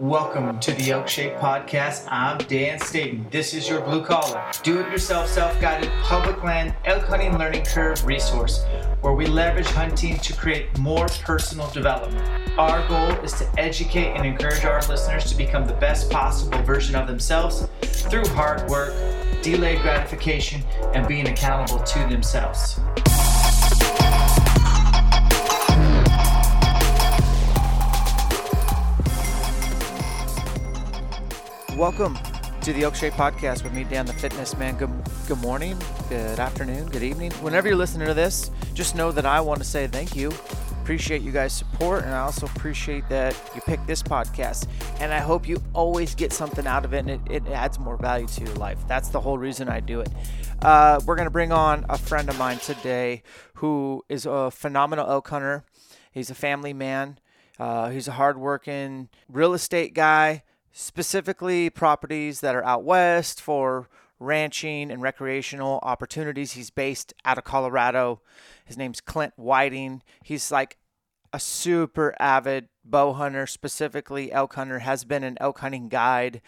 Welcome to the Elk Shape Podcast. I'm Dan Staton. This is your blue collar, do it yourself, self guided public land elk hunting learning curve resource where we leverage hunting to create more personal development. Our goal is to educate and encourage our listeners to become the best possible version of themselves through hard work, delayed gratification, and being accountable to themselves. Welcome to the Elk Shape Podcast with me, Dan the Fitness Man. Good, good morning, good afternoon, good evening. Whenever you're listening to this, just know that I want to say thank you. Appreciate you guys' support, and I also appreciate that you picked this podcast. And I hope you always get something out of it and it, it adds more value to your life. That's the whole reason I do it. Uh, we're to bring on a friend of mine today who is a phenomenal elk hunter. He's a family man, uh, he's a hardworking real estate guy specifically properties that are out west for ranching and recreational opportunities. He's based out of Colorado. His name's Clint Whiting. He's like a super avid bow hunter, specifically elk hunter, has been an elk hunting guide.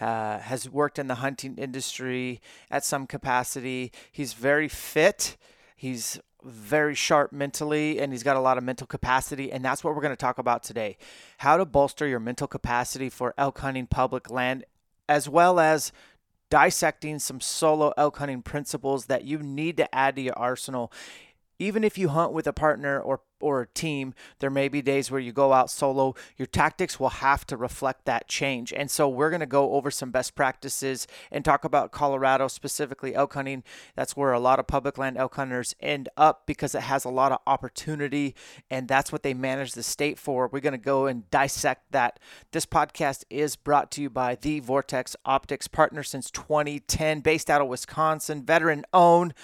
Uh, has worked in the hunting industry at some capacity. He's very fit. He's very sharp mentally and he's got a lot of mental capacity and that's what we're going to talk about today. How to bolster your mental capacity for elk hunting public land as well as dissecting some solo elk hunting principles that you need to add to your arsenal even if you hunt with a partner or or a team, there may be days where you go out solo. Your tactics will have to reflect that change. And so we're going to go over some best practices and talk about Colorado, specifically elk hunting. That's where a lot of public land elk hunters end up because it has a lot of opportunity and that's what they manage the state for. We're going to go and dissect that. This podcast is brought to you by the Vortex Optics partner since 2010, based out of Wisconsin, veteran owned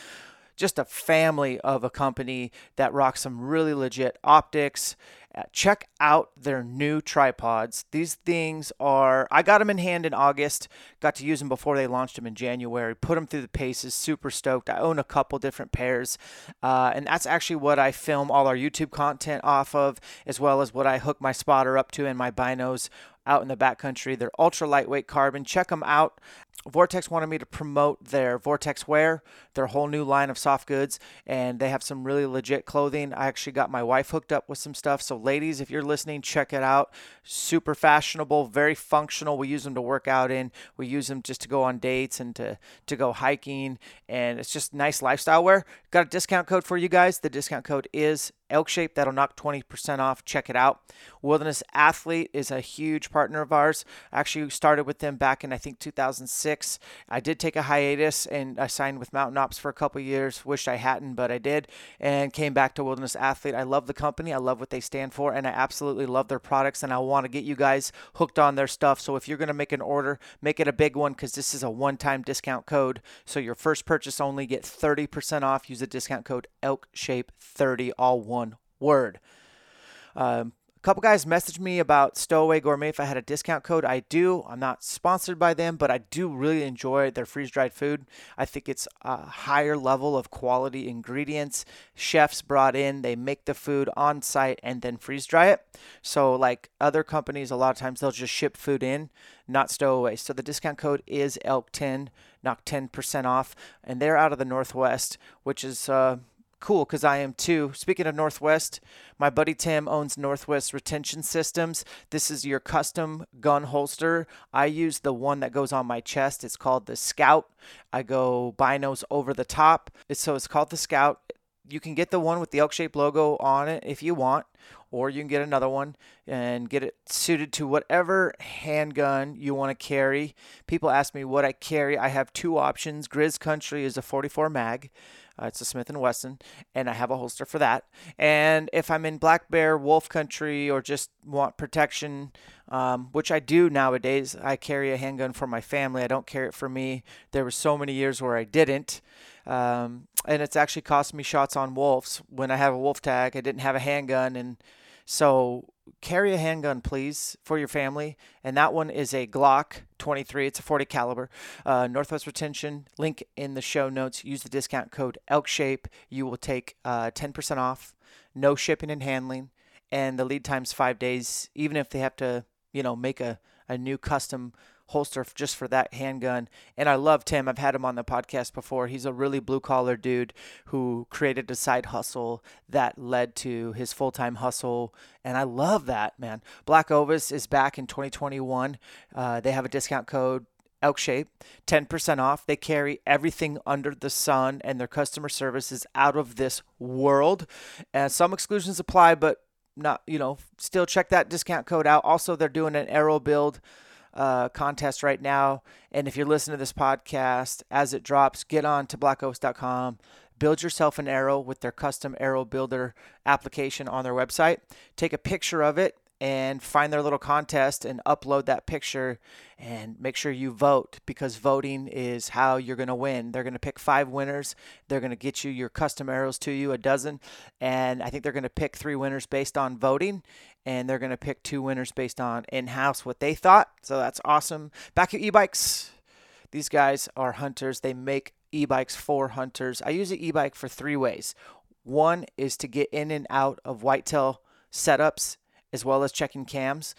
just a family of a company that rocks some really legit optics. Uh, check out their new tripods. These things are, I got them in hand in August, got to use them before they launched them in January, put them through the paces, super stoked. I own a couple different pairs, uh, and that's actually what I film all our YouTube content off of, as well as what I hook my spotter up to and my binos out in the backcountry. They're ultra lightweight carbon. Check them out. Vortex wanted me to promote their Vortex Wear, their whole new line of soft goods, and they have some really legit clothing. I actually got my wife hooked up with some stuff. So, ladies, if you're listening, check it out. Super fashionable, very functional. We use them to work out in. We use them just to go on dates and to to go hiking, and it's just nice lifestyle wear. Got a discount code for you guys. The discount code is Elk Shape. That'll knock 20% off. Check it out. Wilderness Athlete is a huge partner of ours. Actually started with them back in I think 2006. I did take a hiatus and I signed with Mountain Ops for a couple years. Wished I hadn't, but I did, and came back to Wilderness Athlete. I love the company. I love what they stand for, and I absolutely love their products. And I want to get you guys hooked on their stuff. So if you're going to make an order, make it a big one because this is a one-time discount code. So your first purchase only get 30% off. Use the discount code ELKSHAPE30, all one word. Um, a couple guys messaged me about Stowaway Gourmet if I had a discount code. I do. I'm not sponsored by them, but I do really enjoy their freeze dried food. I think it's a higher level of quality ingredients. Chefs brought in, they make the food on site and then freeze dry it. So, like other companies, a lot of times they'll just ship food in, not Stowaway. So, the discount code is ELK10, knock 10% off. And they're out of the Northwest, which is. Uh, cool because I am too. Speaking of Northwest, my buddy Tim owns Northwest Retention Systems. This is your custom gun holster. I use the one that goes on my chest. It's called the Scout. I go binos over the top. So it's called the Scout. You can get the one with the elk shaped logo on it if you want, or you can get another one and get it suited to whatever handgun you want to carry. People ask me what I carry. I have two options. Grizz Country is a 44 mag. Uh, it's a Smith and Wesson, and I have a holster for that. And if I'm in black bear, wolf country, or just want protection, um, which I do nowadays, I carry a handgun for my family. I don't carry it for me. There were so many years where I didn't, um, and it's actually cost me shots on wolves. When I have a wolf tag, I didn't have a handgun, and so carry a handgun, please, for your family. And that one is a Glock 23. It's a 40 caliber. Uh, Northwest Retention. Link in the show notes. Use the discount code ElkShape. You will take uh, 10% off. No shipping and handling, and the lead time's five days. Even if they have to, you know, make a a new custom holster just for that handgun. And I love Tim. I've had him on the podcast before. He's a really blue collar dude who created a side hustle that led to his full time hustle. And I love that, man. Black Ovis is back in 2021. Uh, they have a discount code. Elk Shape, 10% off. They carry everything under the sun, and their customer service is out of this world. And some exclusions apply, but not, you know, still check that discount code out. Also, they're doing an arrow build uh, contest right now. And if you're listening to this podcast as it drops, get on to blackovis.com. Build yourself an arrow with their custom arrow builder application on their website. Take a picture of it and find their little contest and upload that picture and make sure you vote because voting is how you're going to win. They're going to pick five winners. They're going to get you your custom arrows to you, a dozen. And I think they're going to pick three winners based on voting. And they're going to pick two winners based on in house what they thought. So that's awesome. Back at e bikes. These guys are hunters. They make e bikes for hunters. I use an e bike for three ways. One is to get in and out of whitetail setups as well as checking cams,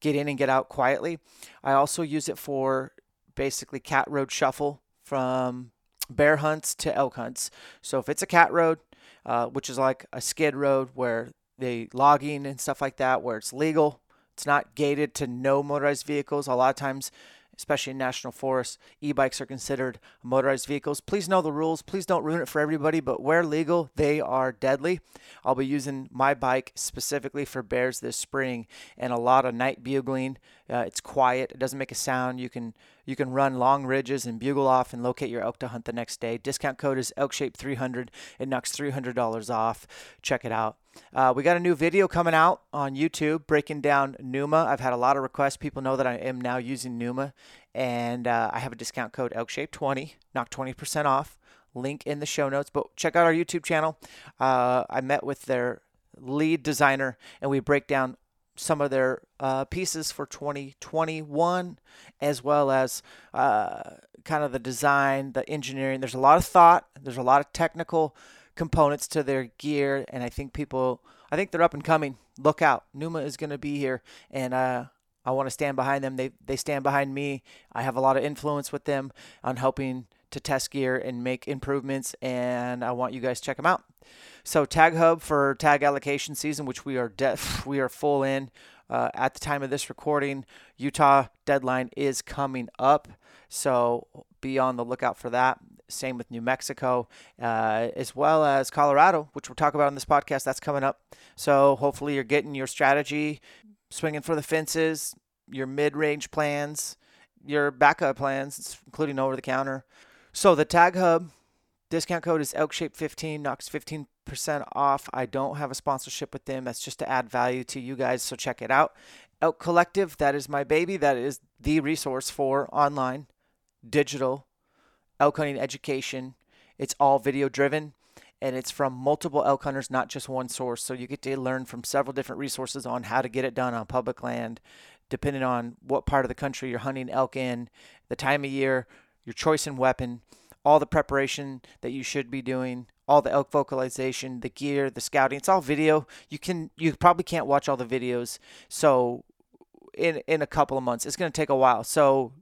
get in and get out quietly. I also use it for basically cat road shuffle from bear hunts to elk hunts. So if it's a cat road, uh, which is like a skid road where the logging and stuff like that, where it's legal, it's not gated to no motorized vehicles. A lot of times especially in national forests, e-bikes are considered motorized vehicles. Please know the rules. Please don't ruin it for everybody, but where legal, they are deadly. I'll be using my bike specifically for bears this spring and a lot of night bugling. Uh, it's quiet. It doesn't make a sound. You can you can run long ridges and bugle off and locate your elk to hunt the next day. Discount code is ElkShape300. It knocks $300 off. Check it out. Uh, we got a new video coming out on YouTube breaking down Numa. I've had a lot of requests. People know that I am now using Numa, and uh, I have a discount code ElkShape20, knock 20% off. Link in the show notes. But check out our YouTube channel. Uh, I met with their lead designer, and we break down some of their uh, pieces for 2021, as well as uh, kind of the design, the engineering. There's a lot of thought. There's a lot of technical components to their gear, and I think people, I think they're up and coming. Look out, Numa is going to be here, and uh, I want to stand behind them. They they stand behind me. I have a lot of influence with them on helping to test gear and make improvements, and I want you guys to check them out. So Tag Hub for tag allocation season, which we are de- we are full in. Uh, at the time of this recording, Utah deadline is coming up, so be on the lookout for that. Same with New Mexico, uh, as well as Colorado, which we'll talk about on this podcast. That's coming up. So hopefully you're getting your strategy, swinging for the fences, your mid-range plans, your backup plans, including over the counter. So the Tag Hub discount code is ElkShape15, knocks 15% off. I don't have a sponsorship with them. That's just to add value to you guys. So check it out. Elk Collective, that is my baby. That is the resource for online, digital elk hunting education. It's all video driven and it's from multiple elk hunters, not just one source. So you get to learn from several different resources on how to get it done on public land, depending on what part of the country you're hunting elk in, the time of year, your choice in weapon, all the preparation that you should be doing, all the elk vocalization, the gear, the scouting. It's all video. You can you probably can't watch all the videos. So in in a couple of months, it's going to take a while. So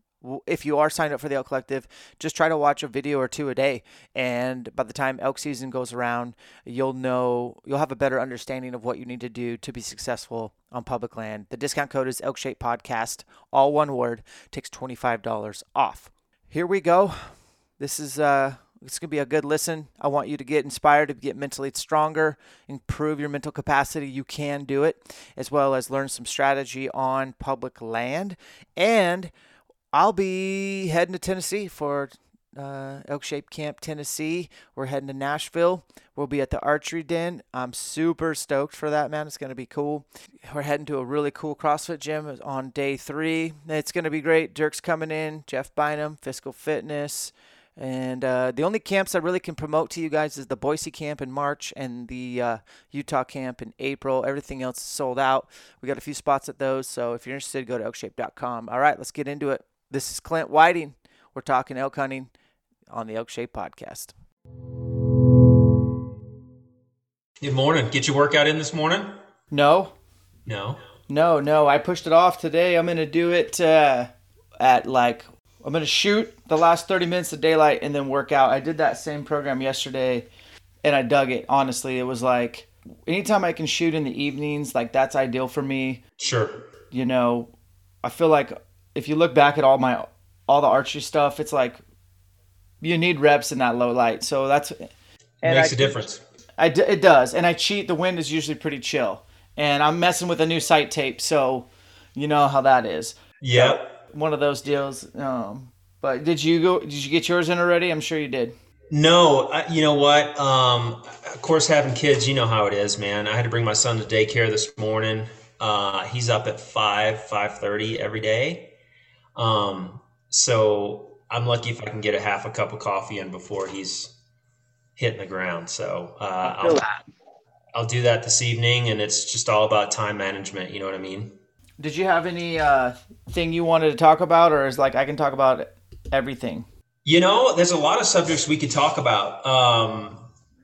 if you are signed up for the Elk Collective, just try to watch a video or two a day. And by the time elk season goes around, you'll know, you'll have a better understanding of what you need to do to be successful on public land. The discount code is Elk Shape Podcast, all one word, takes $25 off. Here we go. This is, uh, it's going to be a good listen. I want you to get inspired to get mentally stronger, improve your mental capacity. You can do it, as well as learn some strategy on public land. And I'll be heading to Tennessee for uh, Elk Shape Camp, Tennessee. We're heading to Nashville. We'll be at the Archery Den. I'm super stoked for that, man. It's going to be cool. We're heading to a really cool CrossFit gym on day three. It's going to be great. Dirk's coming in, Jeff Bynum, Physical Fitness. And uh, the only camps I really can promote to you guys is the Boise camp in March and the uh, Utah camp in April. Everything else is sold out. We got a few spots at those. So if you're interested, go to elkshape.com. All right, let's get into it. This is Clint Whiting. We're talking elk hunting on the Elk Shape Podcast. Good morning. Get your workout in this morning? No. No. No, no. I pushed it off today. I'm going to do it uh, at like, I'm going to shoot the last 30 minutes of daylight and then work out. I did that same program yesterday and I dug it. Honestly, it was like anytime I can shoot in the evenings, like that's ideal for me. Sure. You know, I feel like if you look back at all my all the archery stuff, it's like you need reps in that low light. So that's it makes I, a difference. I, it does, and I cheat. The wind is usually pretty chill, and I'm messing with a new sight tape, so you know how that is. Yep. So, one of those deals. Um, but did you go? Did you get yours in already? I'm sure you did. No, I, you know what? Um, of course, having kids, you know how it is, man. I had to bring my son to daycare this morning. Uh, he's up at five, five thirty every day. Um, so I'm lucky if I can get a half a cup of coffee in before he's hitting the ground. So uh, I'll, I'll do that this evening, and it's just all about time management. You know what I mean? Did you have any uh, thing you wanted to talk about, or is like I can talk about everything? You know, there's a lot of subjects we could talk about. Um,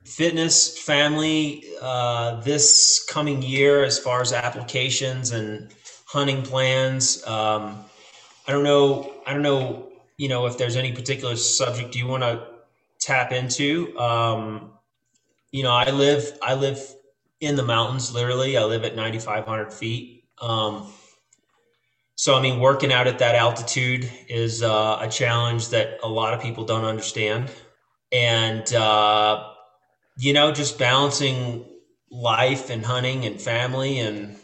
fitness, family, uh, this coming year, as far as applications and hunting plans. Um, I don't know. I don't know. You know, if there's any particular subject you want to tap into. Um, you know, I live. I live in the mountains. Literally, I live at 9,500 feet. Um, so, I mean, working out at that altitude is uh, a challenge that a lot of people don't understand, and uh, you know, just balancing life and hunting and family and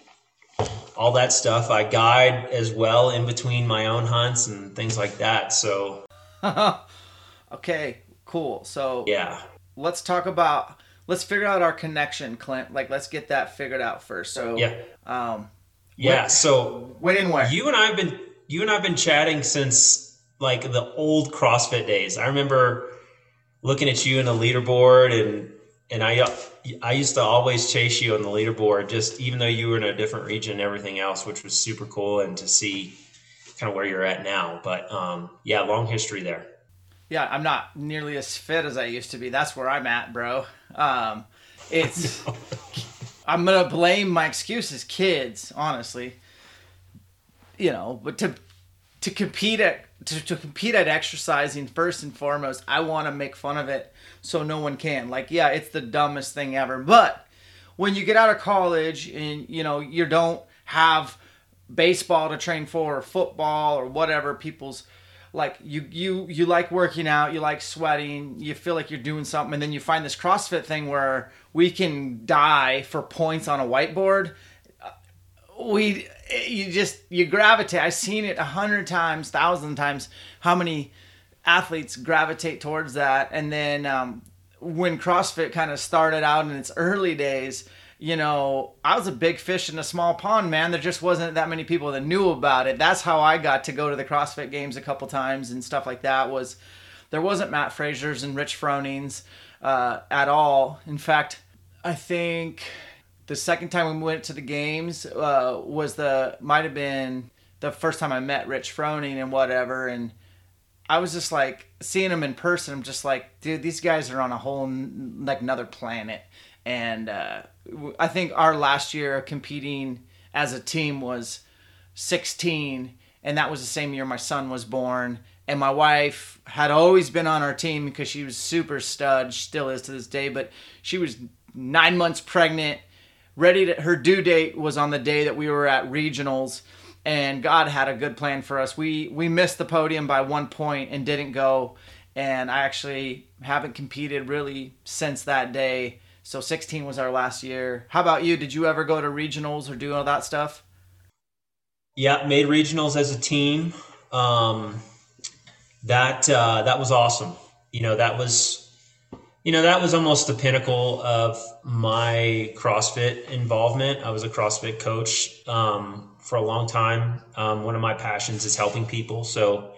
all that stuff. I guide as well in between my own hunts and things like that. So, okay, cool. So, yeah, let's talk about let's figure out our connection, Clint. Like, let's get that figured out first. So, yeah, um, yeah. When, so, when and where you and I've been you and I've been chatting since like the old CrossFit days. I remember looking at you in the leaderboard and and I I used to always chase you on the leaderboard, just even though you were in a different region and everything else, which was super cool, and to see kind of where you're at now. But um, yeah, long history there. Yeah, I'm not nearly as fit as I used to be. That's where I'm at, bro. Um, it's I'm gonna blame my excuses, kids. Honestly, you know, but to to compete at to, to compete at exercising first and foremost, I want to make fun of it so no one can. Like, yeah, it's the dumbest thing ever. But when you get out of college and you know you don't have baseball to train for or football or whatever people's like you you you like working out you like sweating you feel like you're doing something and then you find this crossfit thing where we can die for points on a whiteboard uh, we you just you gravitate. I've seen it a hundred times thousand times how many athletes gravitate towards that. And then um, when crossfit kind of started out in its early days you know i was a big fish in a small pond man. There just wasn't that many people that knew about it. That's how i got to go to the crossfit games a couple times and stuff like that was there wasn't Matt fraser's and rich fronings uh, at all. In fact i think the second time we went to the games uh, was the might have been the first time I met Rich Froning and whatever, and I was just like seeing him in person. I'm just like, dude, these guys are on a whole like another planet. And uh, I think our last year competing as a team was 16, and that was the same year my son was born. And my wife had always been on our team because she was super stud, still is to this day. But she was nine months pregnant, ready to. Her due date was on the day that we were at regionals, and God had a good plan for us. We we missed the podium by one point and didn't go, and I actually haven't competed really since that day. So 16 was our last year. How about you? Did you ever go to regionals or do all that stuff? Yeah, made regionals as a team. Um, that uh, that was awesome. You know, that was you know that was almost the pinnacle of my CrossFit involvement. I was a CrossFit coach um, for a long time. Um, one of my passions is helping people, so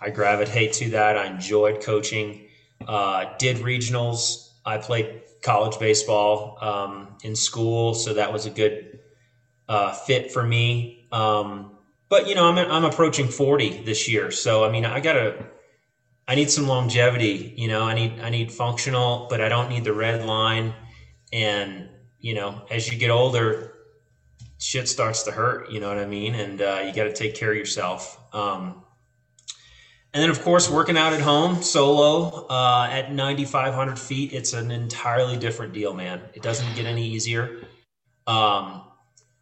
I gravitate to that. I enjoyed coaching. Uh, did regionals. I played college baseball um, in school, so that was a good uh, fit for me. Um, but you know, I'm I'm approaching 40 this year, so I mean, I gotta, I need some longevity. You know, I need I need functional, but I don't need the red line. And you know, as you get older, shit starts to hurt. You know what I mean? And uh, you got to take care of yourself. Um, and then, of course, working out at home solo uh, at 9,500 feet, it's an entirely different deal, man. It doesn't get any easier. Um,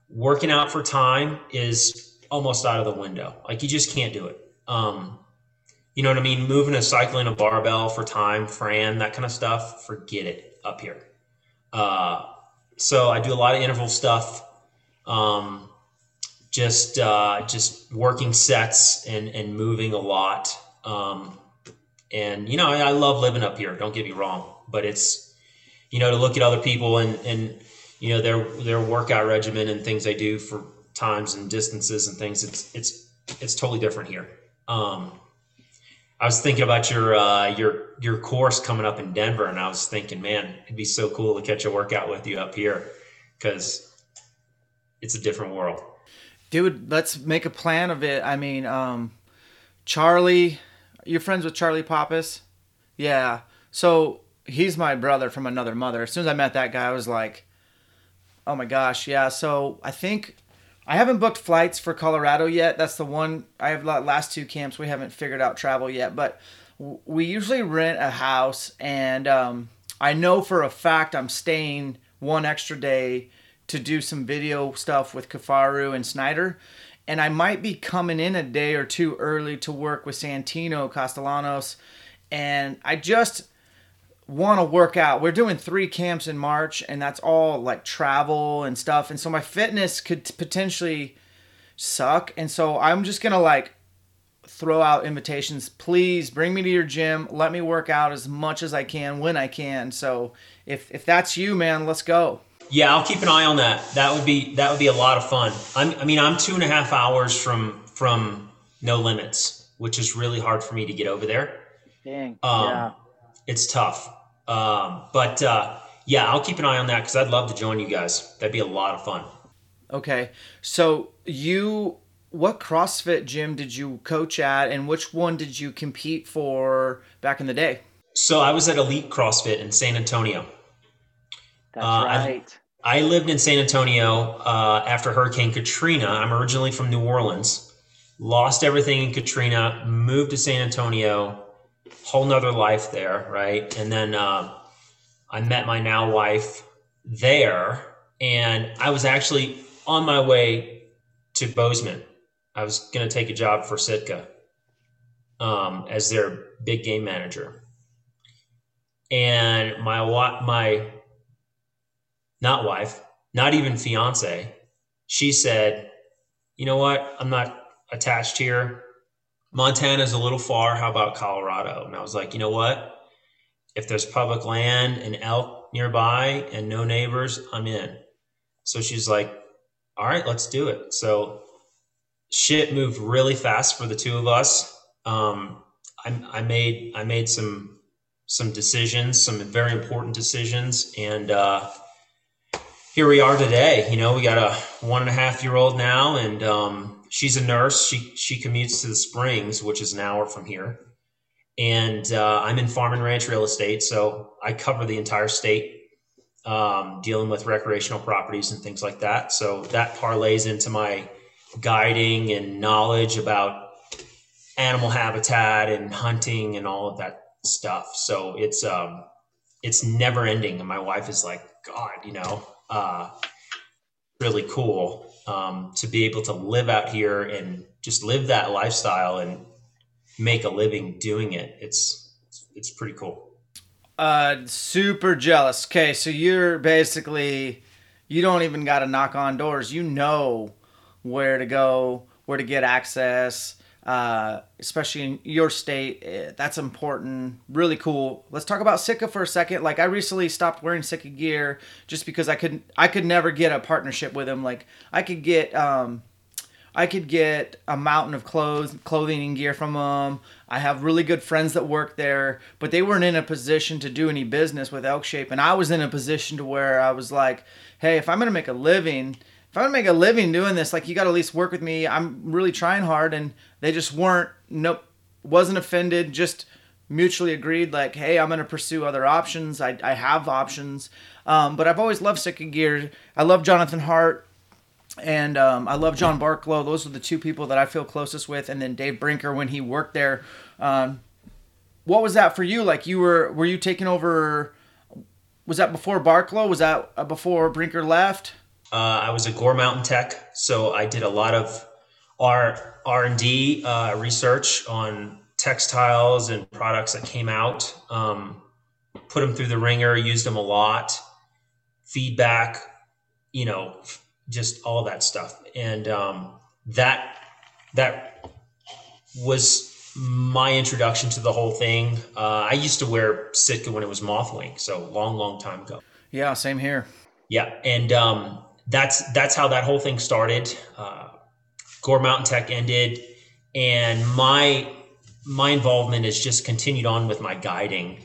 working out for time is almost out of the window. Like, you just can't do it. Um, you know what I mean? Moving a cycling a barbell for time, Fran, that kind of stuff, forget it up here. Uh, so I do a lot of interval stuff. Um, just uh, just working sets and and moving a lot. Um, and you know, I, I, love living up here. Don't get me wrong, but it's you know to look at other people and and you know their their workout regimen and things they do for times and distances and things. It's it's it's totally different here. Um, I was thinking about your uh, your your course coming up in Denver, and I was thinking, man, it'd be so cool to catch a workout with you up here because it's a different world. Dude let's make a plan of it. I mean um charlie you're friends with charlie pappas? Yeah. So he's my brother from another mother. As soon as i met that guy i was like oh my gosh yeah. So i think i haven't booked flights for colorado yet that's the one i have last two camps we haven't figured out travel yet but we usually rent a house and um, i know for a fact i'm staying one extra day to do some video stuff with Kifaru and Snyder. And I might be coming in a day or two early to work with Santino Castellanos. And I just want to work out. We're doing three camps in March, and that's all like travel and stuff. And so my fitness could potentially suck. And so I'm just going to like throw out invitations. Please bring me to your gym. Let me work out as much as I can when I can. So if, if that's you, man, let's go. Yeah, I'll keep an eye on that. That would be that would be a lot of fun. I'm, I mean, I'm two and a half hours from from no limits, which is really hard for me to get over there. Dang. Um, yeah. It's tough. Um, but uh, yeah, I'll keep an eye on that because I'd love to join you guys. That'd be a lot of fun. Okay, so you, what CrossFit gym did you coach at, and which one did you compete for back in the day? So I was at Elite CrossFit in San Antonio. That's uh, right. I, I, lived in San Antonio uh, after Hurricane Katrina. I'm originally from New Orleans. Lost everything in Katrina, moved to San Antonio, whole nother life there, right? And then uh, I met my now wife there, and I was actually on my way to Bozeman. I was going to take a job for Sitka um, as their big game manager. And my my not wife, not even fiance, she said, you know what? I'm not attached here. Montana's a little far. How about Colorado? And I was like, you know what? If there's public land and elk nearby and no neighbors, I'm in. So she's like, all right, let's do it. So shit moved really fast for the two of us. Um, I, I made I made some some decisions, some very important decisions, and uh, here we are today. You know, we got a one and a half year old now, and um, she's a nurse. She she commutes to the Springs, which is an hour from here. And uh, I'm in farm and ranch real estate, so I cover the entire state, um, dealing with recreational properties and things like that. So that parlays into my guiding and knowledge about animal habitat and hunting and all of that stuff. So it's um it's never ending. And my wife is like, God, you know, uh, really cool um, to be able to live out here and just live that lifestyle and make a living doing it. It's it's pretty cool. Uh, super jealous. Okay, so you're basically you don't even got to knock on doors. You know where to go, where to get access, uh, especially in your state. Eh, that's important. Really cool. Let's talk about Sitka for a second. Like I recently stopped wearing Sitka gear just because I could I could never get a partnership with them. Like I could get um, I could get a mountain of clothes, clothing and gear from them. I have really good friends that work there, but they weren't in a position to do any business with Elk Shape, and I was in a position to where I was like, "Hey, if I'm gonna make a living, if I'm gonna make a living doing this, like you got to at least work with me. I'm really trying hard." And they just weren't. Nope, wasn't offended. Just mutually agreed, like, "Hey, I'm gonna pursue other options. I, I have options." Um, but I've always loved Sitka gear. I love Jonathan Hart and um, I love John Barklow. Those are the two people that I feel closest with, and then Dave Brinker when he worked there. Um, what was that for you? Like you were were you taking over? Was that before Barklow? Was that uh, before Brinker left? Uh, I was a Gore Mountain Tech, so I did a lot of R R and D uh, research on textiles and products that came out. Um, put them through the ringer, used them a lot. Feedback, you know, just all that stuff. And um, that that was my introduction to the whole thing. Uh, I used to wear Sitka when it was Mothwing, so long, long time ago. Yeah, same here. Yeah, and um, that's that's how that whole thing started. Uh, Gore Mountain Tech ended, and my my involvement has just continued on with my guiding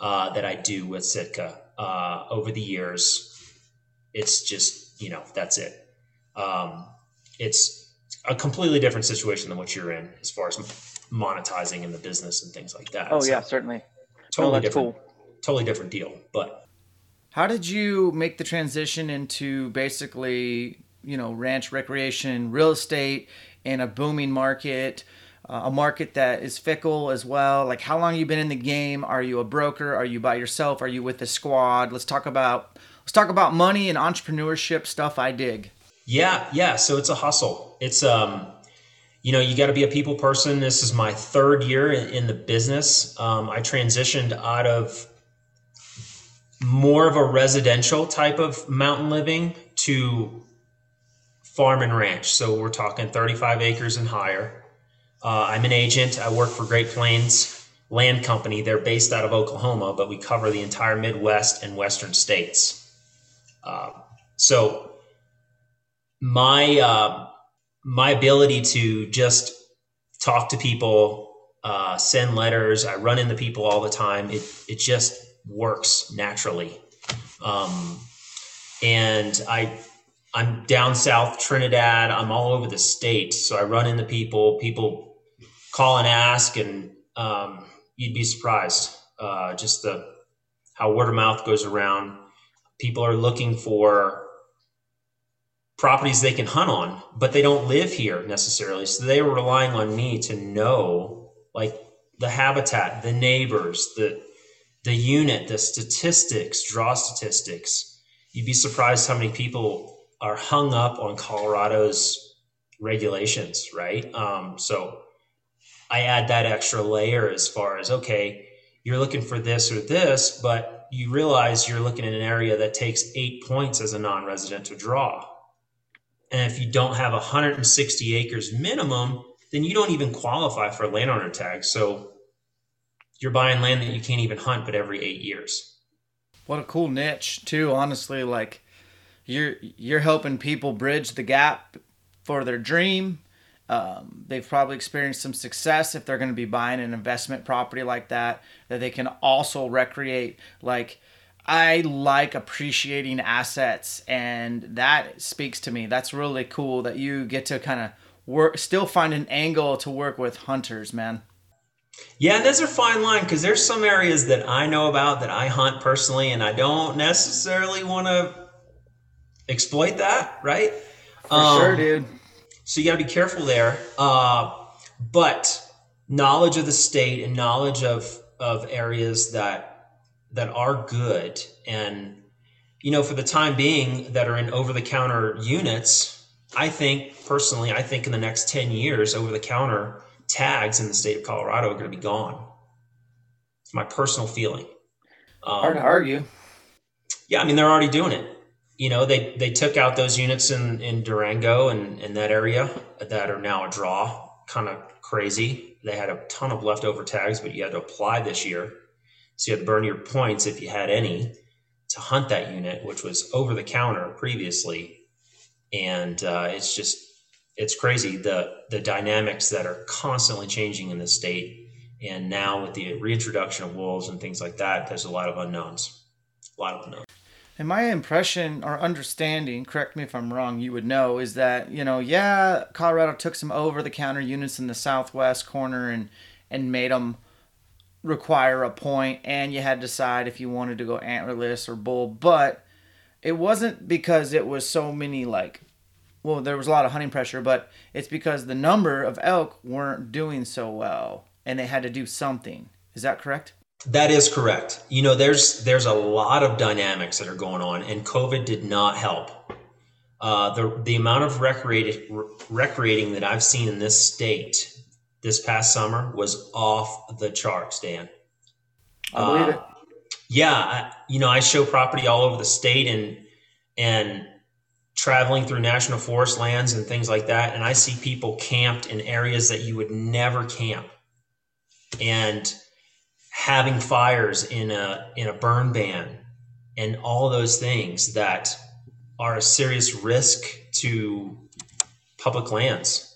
uh, that I do with Sitka uh, over the years. It's just you know, that's it. Um, it's a completely different situation than what you're in as far as monetizing in the business and things like that. Oh so, yeah, certainly. Totally no, different. Cool. Totally different deal. But how did you make the transition into basically, you know, ranch recreation, real estate in a booming market? Uh, a market that is fickle as well. Like, how long you been in the game? Are you a broker? Are you by yourself? Are you with a squad? Let's talk about let's talk about money and entrepreneurship stuff I dig. Yeah, yeah. So it's a hustle. It's um, you know, you got to be a people person. This is my third year in, in the business. Um, I transitioned out of more of a residential type of mountain living to farm and ranch. So we're talking 35 acres and higher. Uh, I'm an agent. I work for Great Plains Land Company. They're based out of Oklahoma, but we cover the entire Midwest and Western states. Uh, so my uh, my ability to just talk to people, uh, send letters, I run into people all the time. It it just works naturally, um, and I I'm down south Trinidad. I'm all over the state, so I run into people. People call and ask, and um, you'd be surprised uh, just the how word of mouth goes around people are looking for properties they can hunt on, but they don't live here necessarily. So they were relying on me to know like the habitat, the neighbors, the the unit, the statistics, draw statistics. You'd be surprised how many people are hung up on Colorado's regulations, right? Um, so I add that extra layer as far as okay, you're looking for this or this, but you realize you're looking at an area that takes eight points as a non-residential draw. And if you don't have 160 acres minimum, then you don't even qualify for landowner tag. So you're buying land that you can't even hunt but every eight years. What a cool niche too, honestly. Like you're you're helping people bridge the gap for their dream um, they've probably experienced some success if they're going to be buying an investment property like that, that they can also recreate. Like, I like appreciating assets, and that speaks to me. That's really cool that you get to kind of work, still find an angle to work with hunters, man. Yeah, and there's a fine line because there's some areas that I know about that I hunt personally, and I don't necessarily want to exploit that, right? For um, sure, dude So you got to be careful there. Uh, but knowledge of the state and knowledge of of areas that that are good and you know for the time being that are in over the counter units i think personally i think in the next 10 years over the counter tags in the state of colorado are going to be gone it's my personal feeling um, hard to argue yeah i mean they're already doing it you know they they took out those units in in durango and in that area that are now a draw kind of crazy. They had a ton of leftover tags, but you had to apply this year. So you had to burn your points if you had any to hunt that unit, which was over the counter previously. And uh, it's just, it's crazy the the dynamics that are constantly changing in the state. And now with the reintroduction of wolves and things like that, there's a lot of unknowns. A lot of unknowns. And my impression or understanding, correct me if I'm wrong, you would know, is that, you know, yeah, Colorado took some over the counter units in the southwest corner and, and made them require a point, and you had to decide if you wanted to go antlerless or bull. But it wasn't because it was so many, like, well, there was a lot of hunting pressure, but it's because the number of elk weren't doing so well and they had to do something. Is that correct? That is correct. You know, there's there's a lot of dynamics that are going on, and COVID did not help. Uh, the the amount of recreating recreating that I've seen in this state this past summer was off the charts, Dan. I believe uh, it. Yeah, I, you know, I show property all over the state and and traveling through national forest lands and things like that, and I see people camped in areas that you would never camp, and having fires in a in a burn ban and all those things that are a serious risk to public lands.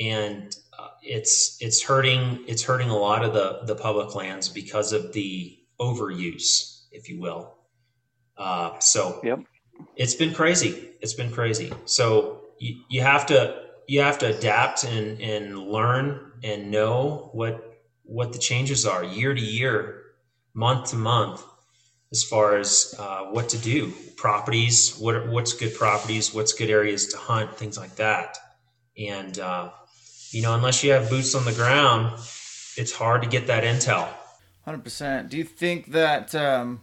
And uh, it's it's hurting it's hurting a lot of the the public lands because of the overuse if you will. Uh, so yep. It's been crazy it's been crazy so you, you have to you have to adapt and and learn and know what what the changes are year to year, month to month, as far as uh, what to do, properties, what what's good properties, what's good areas to hunt, things like that. And uh, you know, unless you have boots on the ground, it's hard to get that intel. Hundred percent. Do you think that um,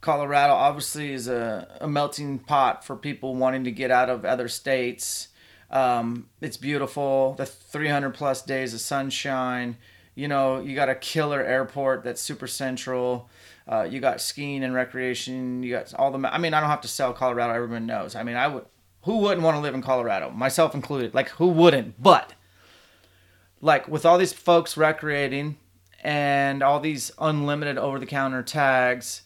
Colorado obviously is a, a melting pot for people wanting to get out of other states? Um, it's beautiful. The 300 plus days of sunshine you know, you got a killer airport that's super central. Uh, you got skiing and recreation. You got all the. I mean, I don't have to sell Colorado. Everyone knows. I mean, I would. Who wouldn't want to live in Colorado? Myself included. Like, who wouldn't? But, like, with all these folks recreating and all these unlimited over-the-counter tags,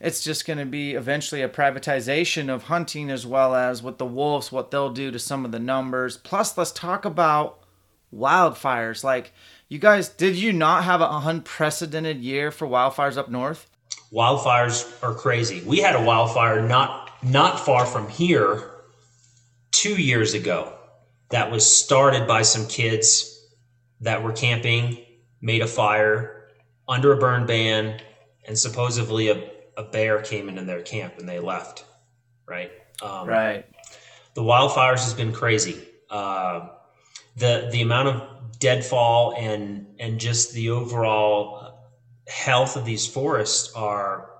it's just going to be eventually a privatization of hunting as well as with the wolves, what they'll do to some of the numbers. Plus, let's talk about wildfires. Like you guys, did you not have an unprecedented year for wildfires up north? Wildfires are crazy. We had a wildfire not not far from here 2 years ago that was started by some kids that were camping, made a fire under a burn ban, and supposedly a, a bear came into their camp and they left. Right. Um, right. The wildfires has been crazy. Uh, the the amount of deadfall and and just the overall health of these forests are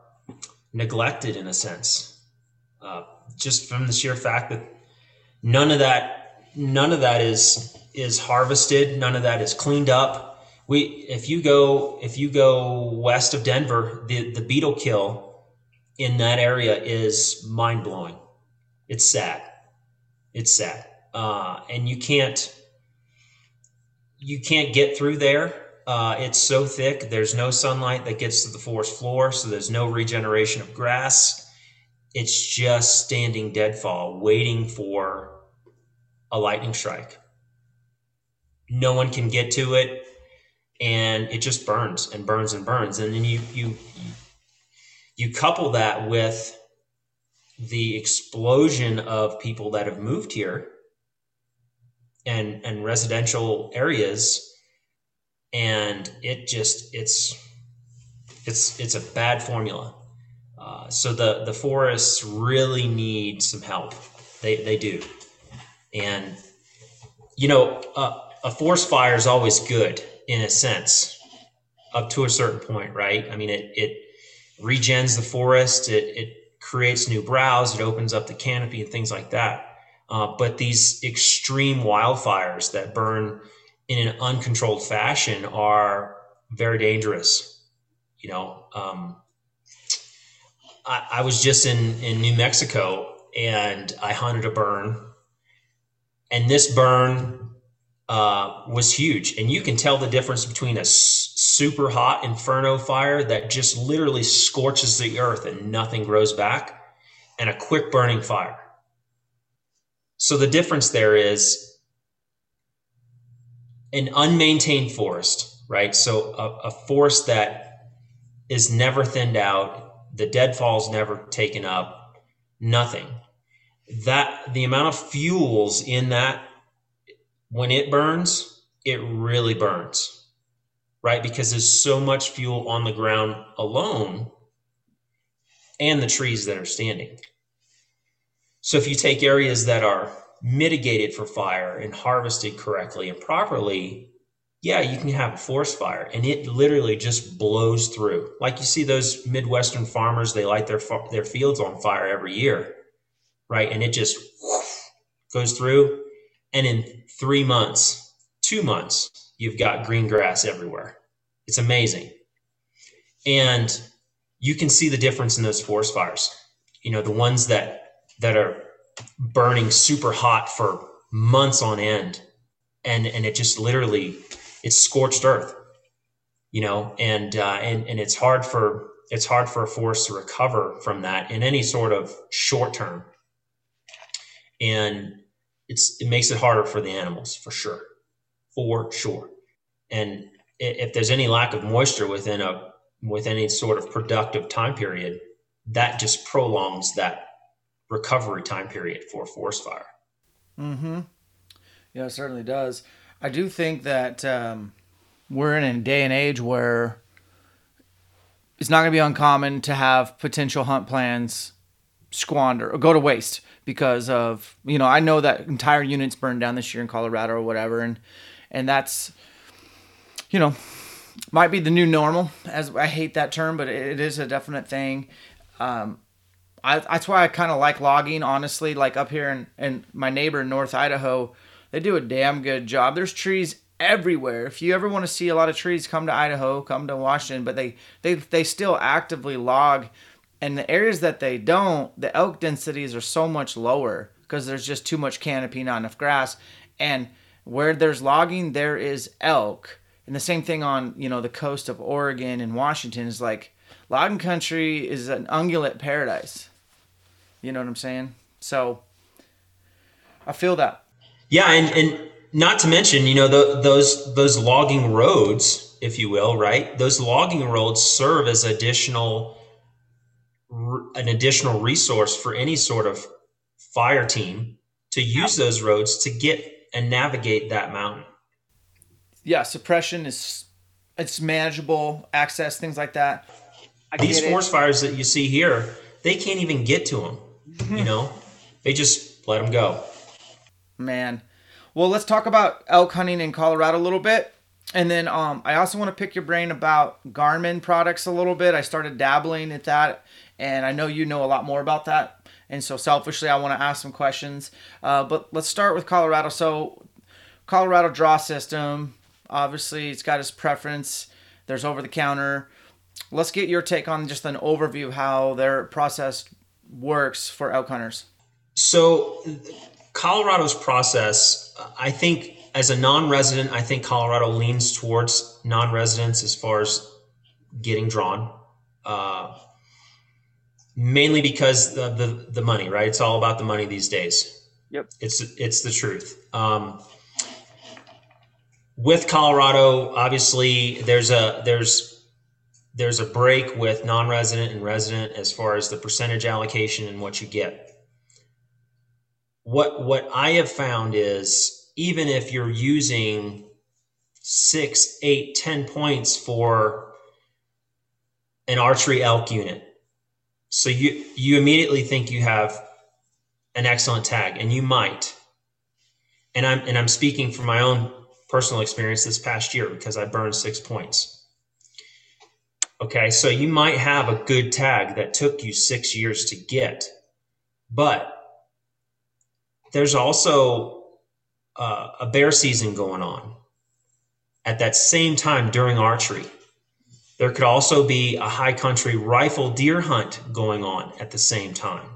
neglected in a sense, uh, just from the sheer fact that none of that none of that is is harvested, none of that is cleaned up. We if you go if you go west of Denver, the the beetle kill in that area is mind blowing. It's sad. It's sad, uh, and you can't you can't get through there. Uh, it's so thick. There's no sunlight that gets to the forest floor, so there's no regeneration of grass. It's just standing deadfall, waiting for a lightning strike. No one can get to it, and it just burns and burns and burns. And then you you you couple that with the explosion of people that have moved here and and residential areas. And it just it's it's it's a bad formula. Uh, so the the forests really need some help. They they do. And you know, uh, a forest fire is always good in a sense, up to a certain point, right? I mean, it it regens the forest, it it creates new browse, it opens up the canopy and things like that. Uh, but these extreme wildfires that burn in an uncontrolled fashion are very dangerous. You know, um, I, I was just in in New Mexico and I hunted a burn, and this burn uh, was huge. And you can tell the difference between a super hot inferno fire that just literally scorches the earth and nothing grows back, and a quick burning fire. So the difference there is an unmaintained forest, right? So a, a forest that is never thinned out, the deadfall's never taken up, nothing. That the amount of fuels in that when it burns, it really burns, right? Because there's so much fuel on the ground alone and the trees that are standing. So if you take areas that are mitigated for fire and harvested correctly and properly, yeah, you can have a forest fire and it literally just blows through. Like you see those Midwestern farmers, they light their their fields on fire every year, right? And it just whoosh, goes through and in 3 months, 2 months, you've got green grass everywhere. It's amazing. And you can see the difference in those forest fires. You know, the ones that that are burning super hot for months on end and and it just literally it's scorched earth you know and uh, and and it's hard for it's hard for a forest to recover from that in any sort of short term and it's it makes it harder for the animals for sure for sure and if there's any lack of moisture within a with any sort of productive time period that just prolongs that recovery time period for a forest fire. Mm-hmm. Yeah, it certainly does. I do think that um, we're in a day and age where it's not going to be uncommon to have potential hunt plans squander or go to waste because of you know I know that entire units burned down this year in Colorado or whatever, and and that's you know might be the new normal. As I hate that term, but it is a definite thing. Um, I, that's why I kind of like logging, honestly. Like up here in, in my neighbor in North Idaho, they do a damn good job. There's trees everywhere. If you ever want to see a lot of trees, come to Idaho, come to Washington. But they they they still actively log, and the areas that they don't, the elk densities are so much lower because there's just too much canopy, not enough grass, and where there's logging, there is elk. And the same thing on you know the coast of Oregon and Washington is like logging country is an ungulate paradise. You know what I'm saying? So I feel that. Yeah, and and not to mention, you know, the, those those logging roads, if you will, right? Those logging roads serve as additional an additional resource for any sort of fire team to use those roads to get and navigate that mountain. Yeah, suppression is it's manageable, access things like that. I These forest fires that you see here, they can't even get to them you know, they just let them go. Man. Well, let's talk about elk hunting in Colorado a little bit. And then um, I also want to pick your brain about Garmin products a little bit. I started dabbling at that, and I know you know a lot more about that. And so, selfishly, I want to ask some questions. Uh, but let's start with Colorado. So, Colorado draw system, obviously, it's got its preference. There's over the counter. Let's get your take on just an overview of how their process works for elk hunters? So, Colorado's process, I think, as a non-resident, I think Colorado leans towards non-residents as far as getting drawn. Uh, mainly because the, the the money, right? It's all about the money these days. Yep. It's it's the truth. Um, with Colorado, obviously, there's a there's there's a break with non-resident and resident as far as the percentage allocation and what you get. What what I have found is even if you're using six, eight, ten points for an archery elk unit, so you you immediately think you have an excellent tag, and you might. and I'm and I'm speaking from my own personal experience this past year because I burned six points. Okay, so you might have a good tag that took you six years to get, but there's also uh, a bear season going on at that same time during archery. There could also be a high country rifle deer hunt going on at the same time.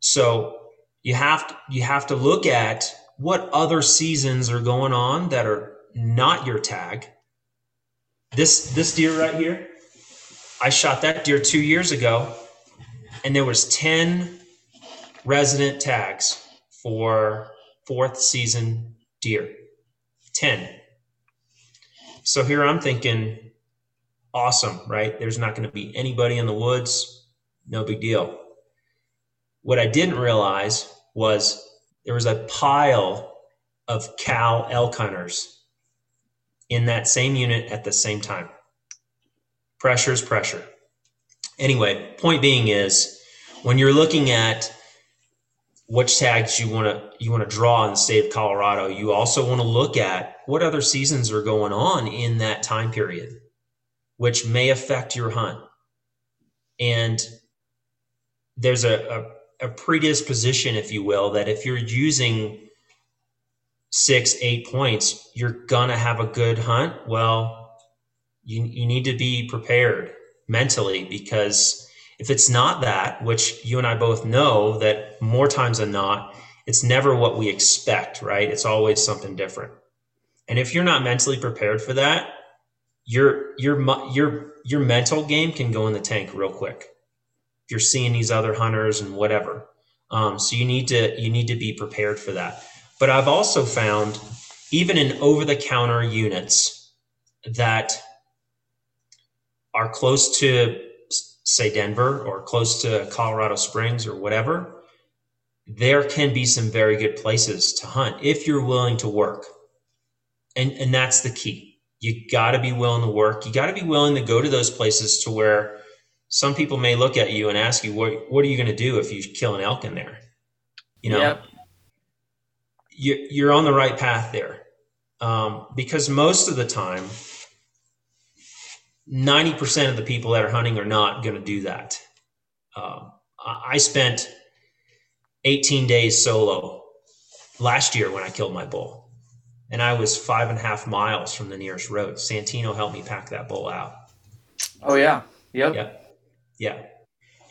So you have to, you have to look at what other seasons are going on that are not your tag. This this deer right here, I shot that deer 2 years ago and there was 10 resident tags for fourth season deer. 10. So here I'm thinking awesome, right? There's not going to be anybody in the woods, no big deal. What I didn't realize was there was a pile of cow elk hunters in that same unit at the same time. Pressure is pressure. Anyway, point being is when you're looking at which tags you want to you want to draw in the state of Colorado, you also want to look at what other seasons are going on in that time period, which may affect your hunt. And there's a, a a predisposition, if you will, that if you're using six, eight points, you're gonna have a good hunt. Well, you you need to be prepared mentally because if it's not that, which you and I both know that more times than not, it's never what we expect, right? It's always something different. And if you're not mentally prepared for that, your your your your mental game can go in the tank real quick you're seeing these other hunters and whatever. Um, so you need to you need to be prepared for that. But I've also found even in over the counter units that are close to say Denver or close to Colorado Springs or whatever, there can be some very good places to hunt if you're willing to work. And and that's the key. You got to be willing to work. You got to be willing to go to those places to where some people may look at you and ask you, what, what are you going to do if you kill an elk in there? You know, yep. you, you're on the right path there. Um, because most of the time, 90% of the people that are hunting are not going to do that. Um, I spent 18 days solo last year when I killed my bull. And I was five and a half miles from the nearest road. Santino helped me pack that bull out. Oh, yeah. Yep. Yep. Yeah,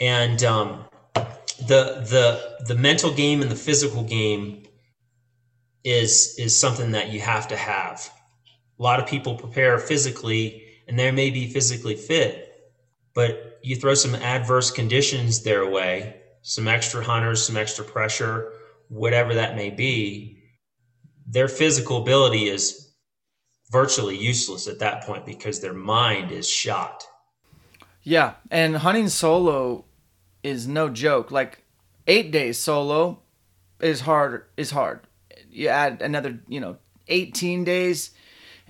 and um, the the the mental game and the physical game is is something that you have to have. A lot of people prepare physically, and they may be physically fit, but you throw some adverse conditions their way, some extra hunters, some extra pressure, whatever that may be, their physical ability is virtually useless at that point because their mind is shot. Yeah, and hunting solo is no joke. Like eight days solo is hard. Is hard. You add another, you know, eighteen days.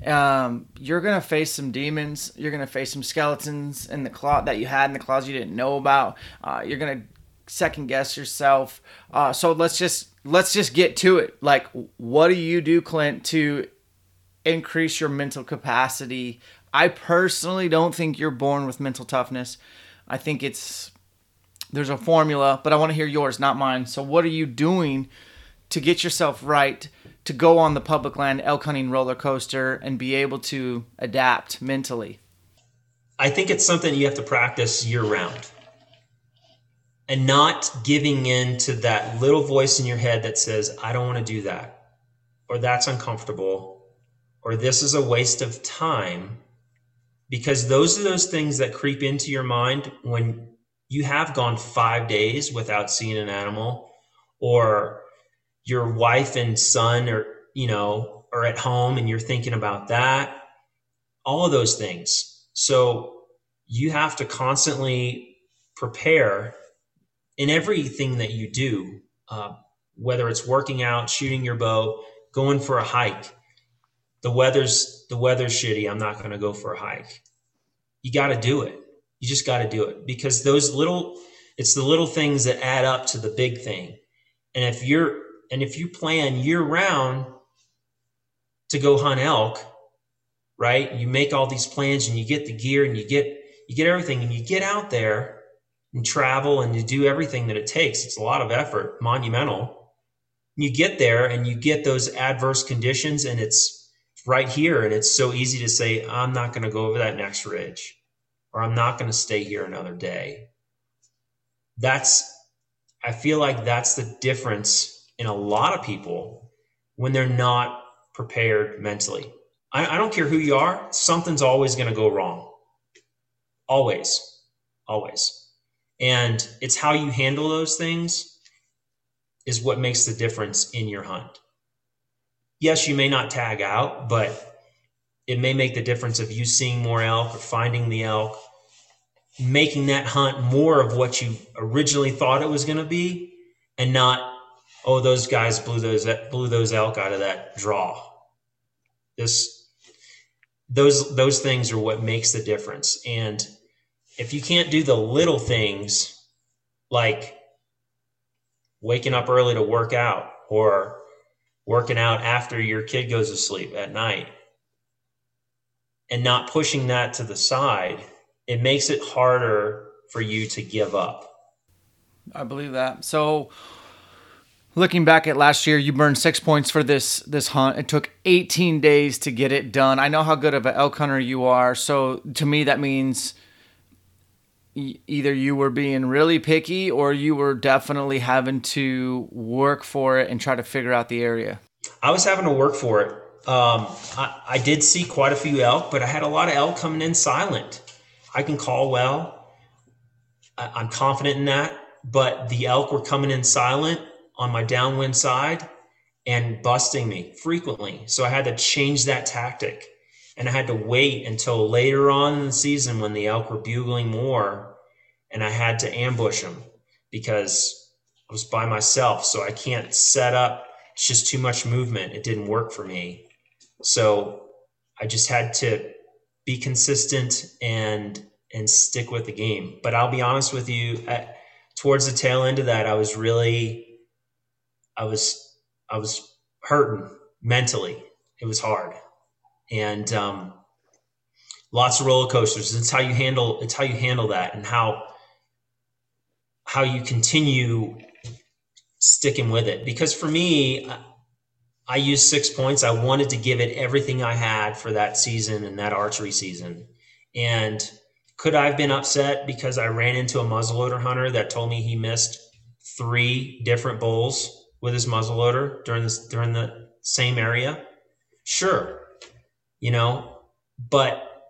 Um, you're gonna face some demons. You're gonna face some skeletons in the closet that you had in the closet you didn't know about. Uh, you're gonna second guess yourself. Uh, so let's just let's just get to it. Like, what do you do, Clint, to increase your mental capacity I personally don't think you're born with mental toughness. I think it's there's a formula, but I want to hear yours, not mine. So what are you doing to get yourself right to go on the public land elk hunting roller coaster and be able to adapt mentally? I think it's something you have to practice year round. And not giving in to that little voice in your head that says, I don't want to do that, or that's uncomfortable, or this is a waste of time because those are those things that creep into your mind when you have gone five days without seeing an animal or your wife and son are you know are at home and you're thinking about that all of those things. So you have to constantly prepare in everything that you do uh, whether it's working out shooting your bow going for a hike the weather's the weather's shitty i'm not going to go for a hike you got to do it you just got to do it because those little it's the little things that add up to the big thing and if you're and if you plan year round to go hunt elk, right? You make all these plans and you get the gear and you get you get everything and you get out there and travel and you do everything that it takes. It's a lot of effort, monumental. You get there and you get those adverse conditions and it's right here and it's so easy to say I'm not going to go over that next ridge or I'm not going to stay here another day. That's I feel like that's the difference in a lot of people when they're not prepared mentally. I, I don't care who you are, something's always going to go wrong. Always. Always. And it's how you handle those things is what makes the difference in your hunt. Yes, you may not tag out, but it may make the difference of you seeing more elk or finding the elk, making that hunt more of what you originally thought it was going to be, and not, oh, those guys blew those blew those elk out of that draw. This those those things are what makes the difference and if you can't do the little things like waking up early to work out or working out after your kid goes to sleep at night and not pushing that to the side it makes it harder for you to give up i believe that so looking back at last year, you burned six points for this this hunt. It took 18 days to get it done. I know how good of an elk hunter you are, so to me that means either you were being really picky or you were definitely having to work for it and try to figure out the area. I was having to work for it. Um, I, I did see quite a few elk, but I had a lot of elk coming in silent. I can call well. I, I'm confident in that, but the elk were coming in silent on my downwind side and busting me frequently. So I had to change that tactic. And I had to wait until later on in the season when the elk were bugling more and I had to ambush them because I was by myself. So I can't set up. It's just too much movement. It didn't work for me. So I just had to be consistent and and stick with the game. But I'll be honest with you, at, towards the tail end of that, I was really I was I was hurting mentally. It was hard, and um, lots of roller coasters. It's how you handle it's how you handle that, and how how you continue sticking with it. Because for me, I used six points. I wanted to give it everything I had for that season and that archery season. And could I have been upset because I ran into a muzzleloader hunter that told me he missed three different bulls with his muzzleloader during this during the same area? Sure, you know, but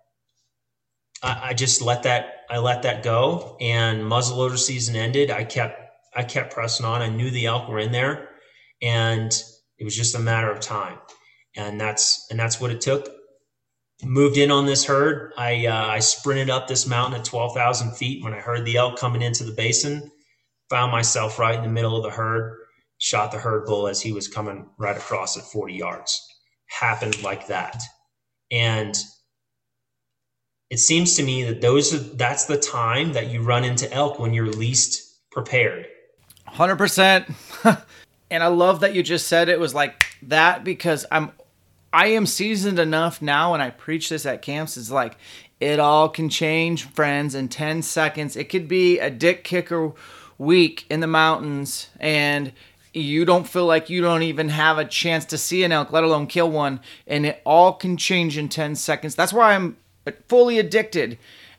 I, I just let that I let that go, and muzzleloader season ended. I kept I kept pressing on. I knew the elk were in there, and it was just a matter of time, and that's and that's what it took. Moved in on this herd. I uh, I sprinted up this mountain at twelve thousand feet when I heard the elk coming into the basin. Found myself right in the middle of the herd shot the herd bull as he was coming right across at 40 yards. Happened like that. And it seems to me that those are, that's the time that you run into elk when you're least prepared. 100%. and I love that you just said it was like that because I'm I am seasoned enough now and I preach this at camps it's like it all can change friends in 10 seconds. It could be a dick kicker week in the mountains and you don't feel like you don't even have a chance to see an elk, let alone kill one, and it all can change in 10 seconds. That's why I'm fully addicted.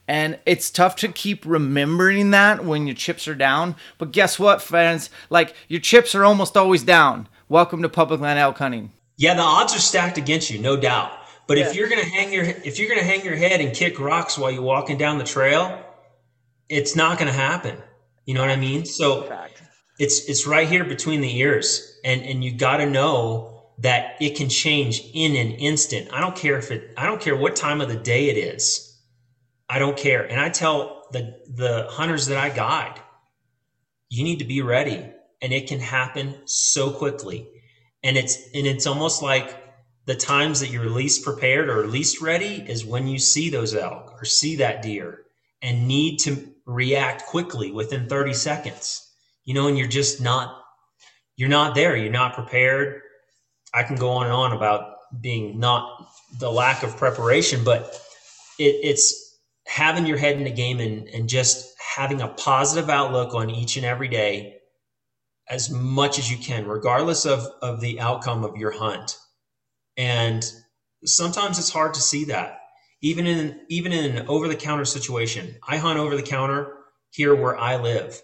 And it's tough to keep remembering that when your chips are down. But guess what, friends? Like your chips are almost always down. Welcome to public land elk hunting. Yeah, the odds are stacked against you, no doubt. But yeah. if you're gonna hang your if you're gonna hang your head and kick rocks while you're walking down the trail, it's not gonna happen. You know what I mean? So Fact it's it's right here between the ears. And and you got to know that it can change in an instant. I don't care if it i don't care what time of the day it is. I don't care. And i tell the the hunters that i guide you need to be ready. And it can happen so quickly. And it's and it's almost like the times that you're least prepared or least ready is when you see those elk or see that deer and need to react quickly within 30 seconds you know, and you're just not you're not there. You're not prepared. I can go on and on about being not the lack of preparation, but it, it's having your head in the game and, and just having a positive outlook on each and every day as much as you can, regardless of, of the outcome of your hunt. And sometimes it's hard to see that. Even in even in an over the counter situation. I hunt over the counter here where I live.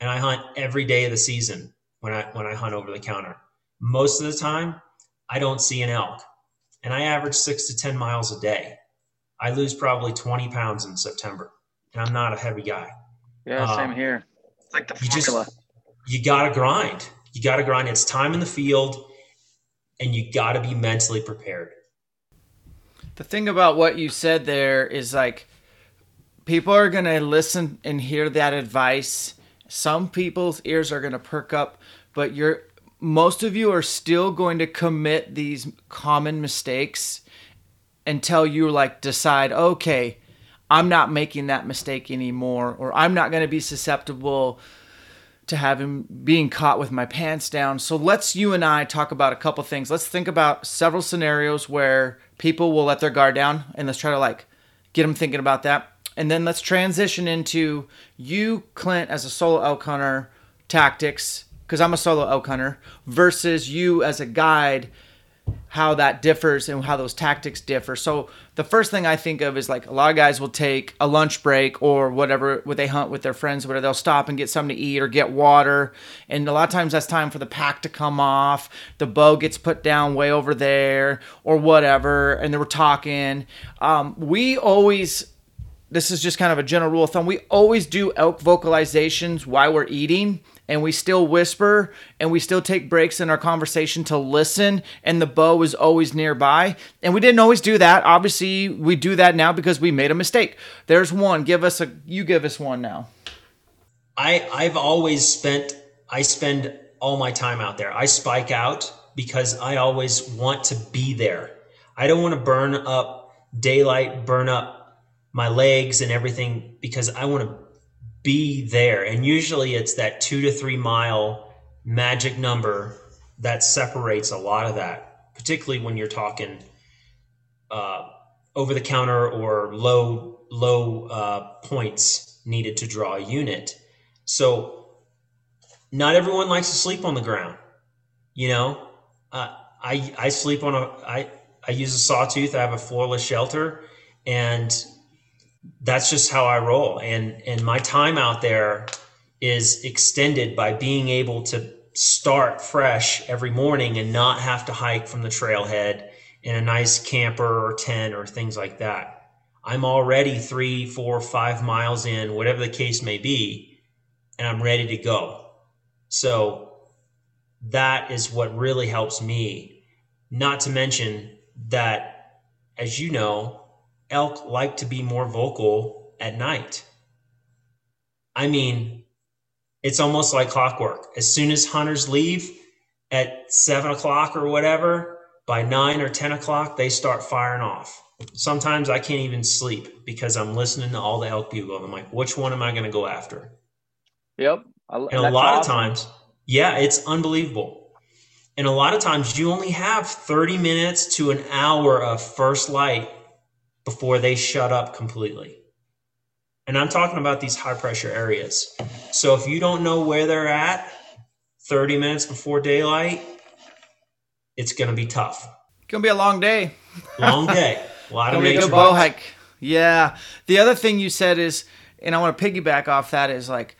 And I hunt every day of the season when I when I hunt over the counter. Most of the time, I don't see an elk, and I average six to ten miles a day. I lose probably twenty pounds in September, and I'm not a heavy guy. Yeah, um, same here. It's like the formula. You, just, you gotta grind. You gotta grind. It's time in the field, and you gotta be mentally prepared. The thing about what you said there is like people are gonna listen and hear that advice some people's ears are going to perk up, but you're most of you are still going to commit these common mistakes until you like decide, okay, I'm not making that mistake anymore, or I'm not going to be susceptible to having being caught with my pants down. So let's you and I talk about a couple things. Let's think about several scenarios where people will let their guard down, and let's try to like get them thinking about that and then let's transition into you, Clint, as a solo elk hunter tactics, because I'm a solo elk hunter, versus you as a guide, how that differs and how those tactics differ. So the first thing I think of is like a lot of guys will take a lunch break or whatever what they hunt with their friends, whatever they'll stop and get something to eat or get water. And a lot of times that's time for the pack to come off. The bow gets put down way over there or whatever, and they were talking. Um, we always this is just kind of a general rule of thumb. We always do elk vocalizations while we're eating, and we still whisper, and we still take breaks in our conversation to listen, and the bow is always nearby. And we didn't always do that. Obviously, we do that now because we made a mistake. There's one. Give us a. You give us one now. I I've always spent. I spend all my time out there. I spike out because I always want to be there. I don't want to burn up daylight, burn up my legs and everything because I want to be there. And usually it's that two to three mile magic number that separates a lot of that, particularly when you're talking uh, over the counter or low low uh, points needed to draw a unit. So not everyone likes to sleep on the ground. You know, uh, I I sleep on a I I use a sawtooth. I have a floorless shelter, and that's just how I roll. And and my time out there is extended by being able to start fresh every morning and not have to hike from the trailhead in a nice camper or tent or things like that. I'm already three, four, five miles in, whatever the case may be, and I'm ready to go. So that is what really helps me. Not to mention that, as you know, elk like to be more vocal at night. I mean, it's almost like clockwork. As soon as hunters leave at seven o'clock or whatever, by nine or 10 o'clock, they start firing off. Sometimes I can't even sleep because I'm listening to all the elk bugle. I'm like, which one am I going to go after? Yep. I, and a lot awesome. of times, yeah, it's unbelievable. And a lot of times you only have 30 minutes to an hour of first light before they shut up completely. And I'm talking about these high pressure areas. So if you don't know where they're at 30 minutes before daylight, it's going to be tough. Going to be a long day. long day. A lot of nature. bow hike. Yeah. The other thing you said is, and I want to piggyback off that is like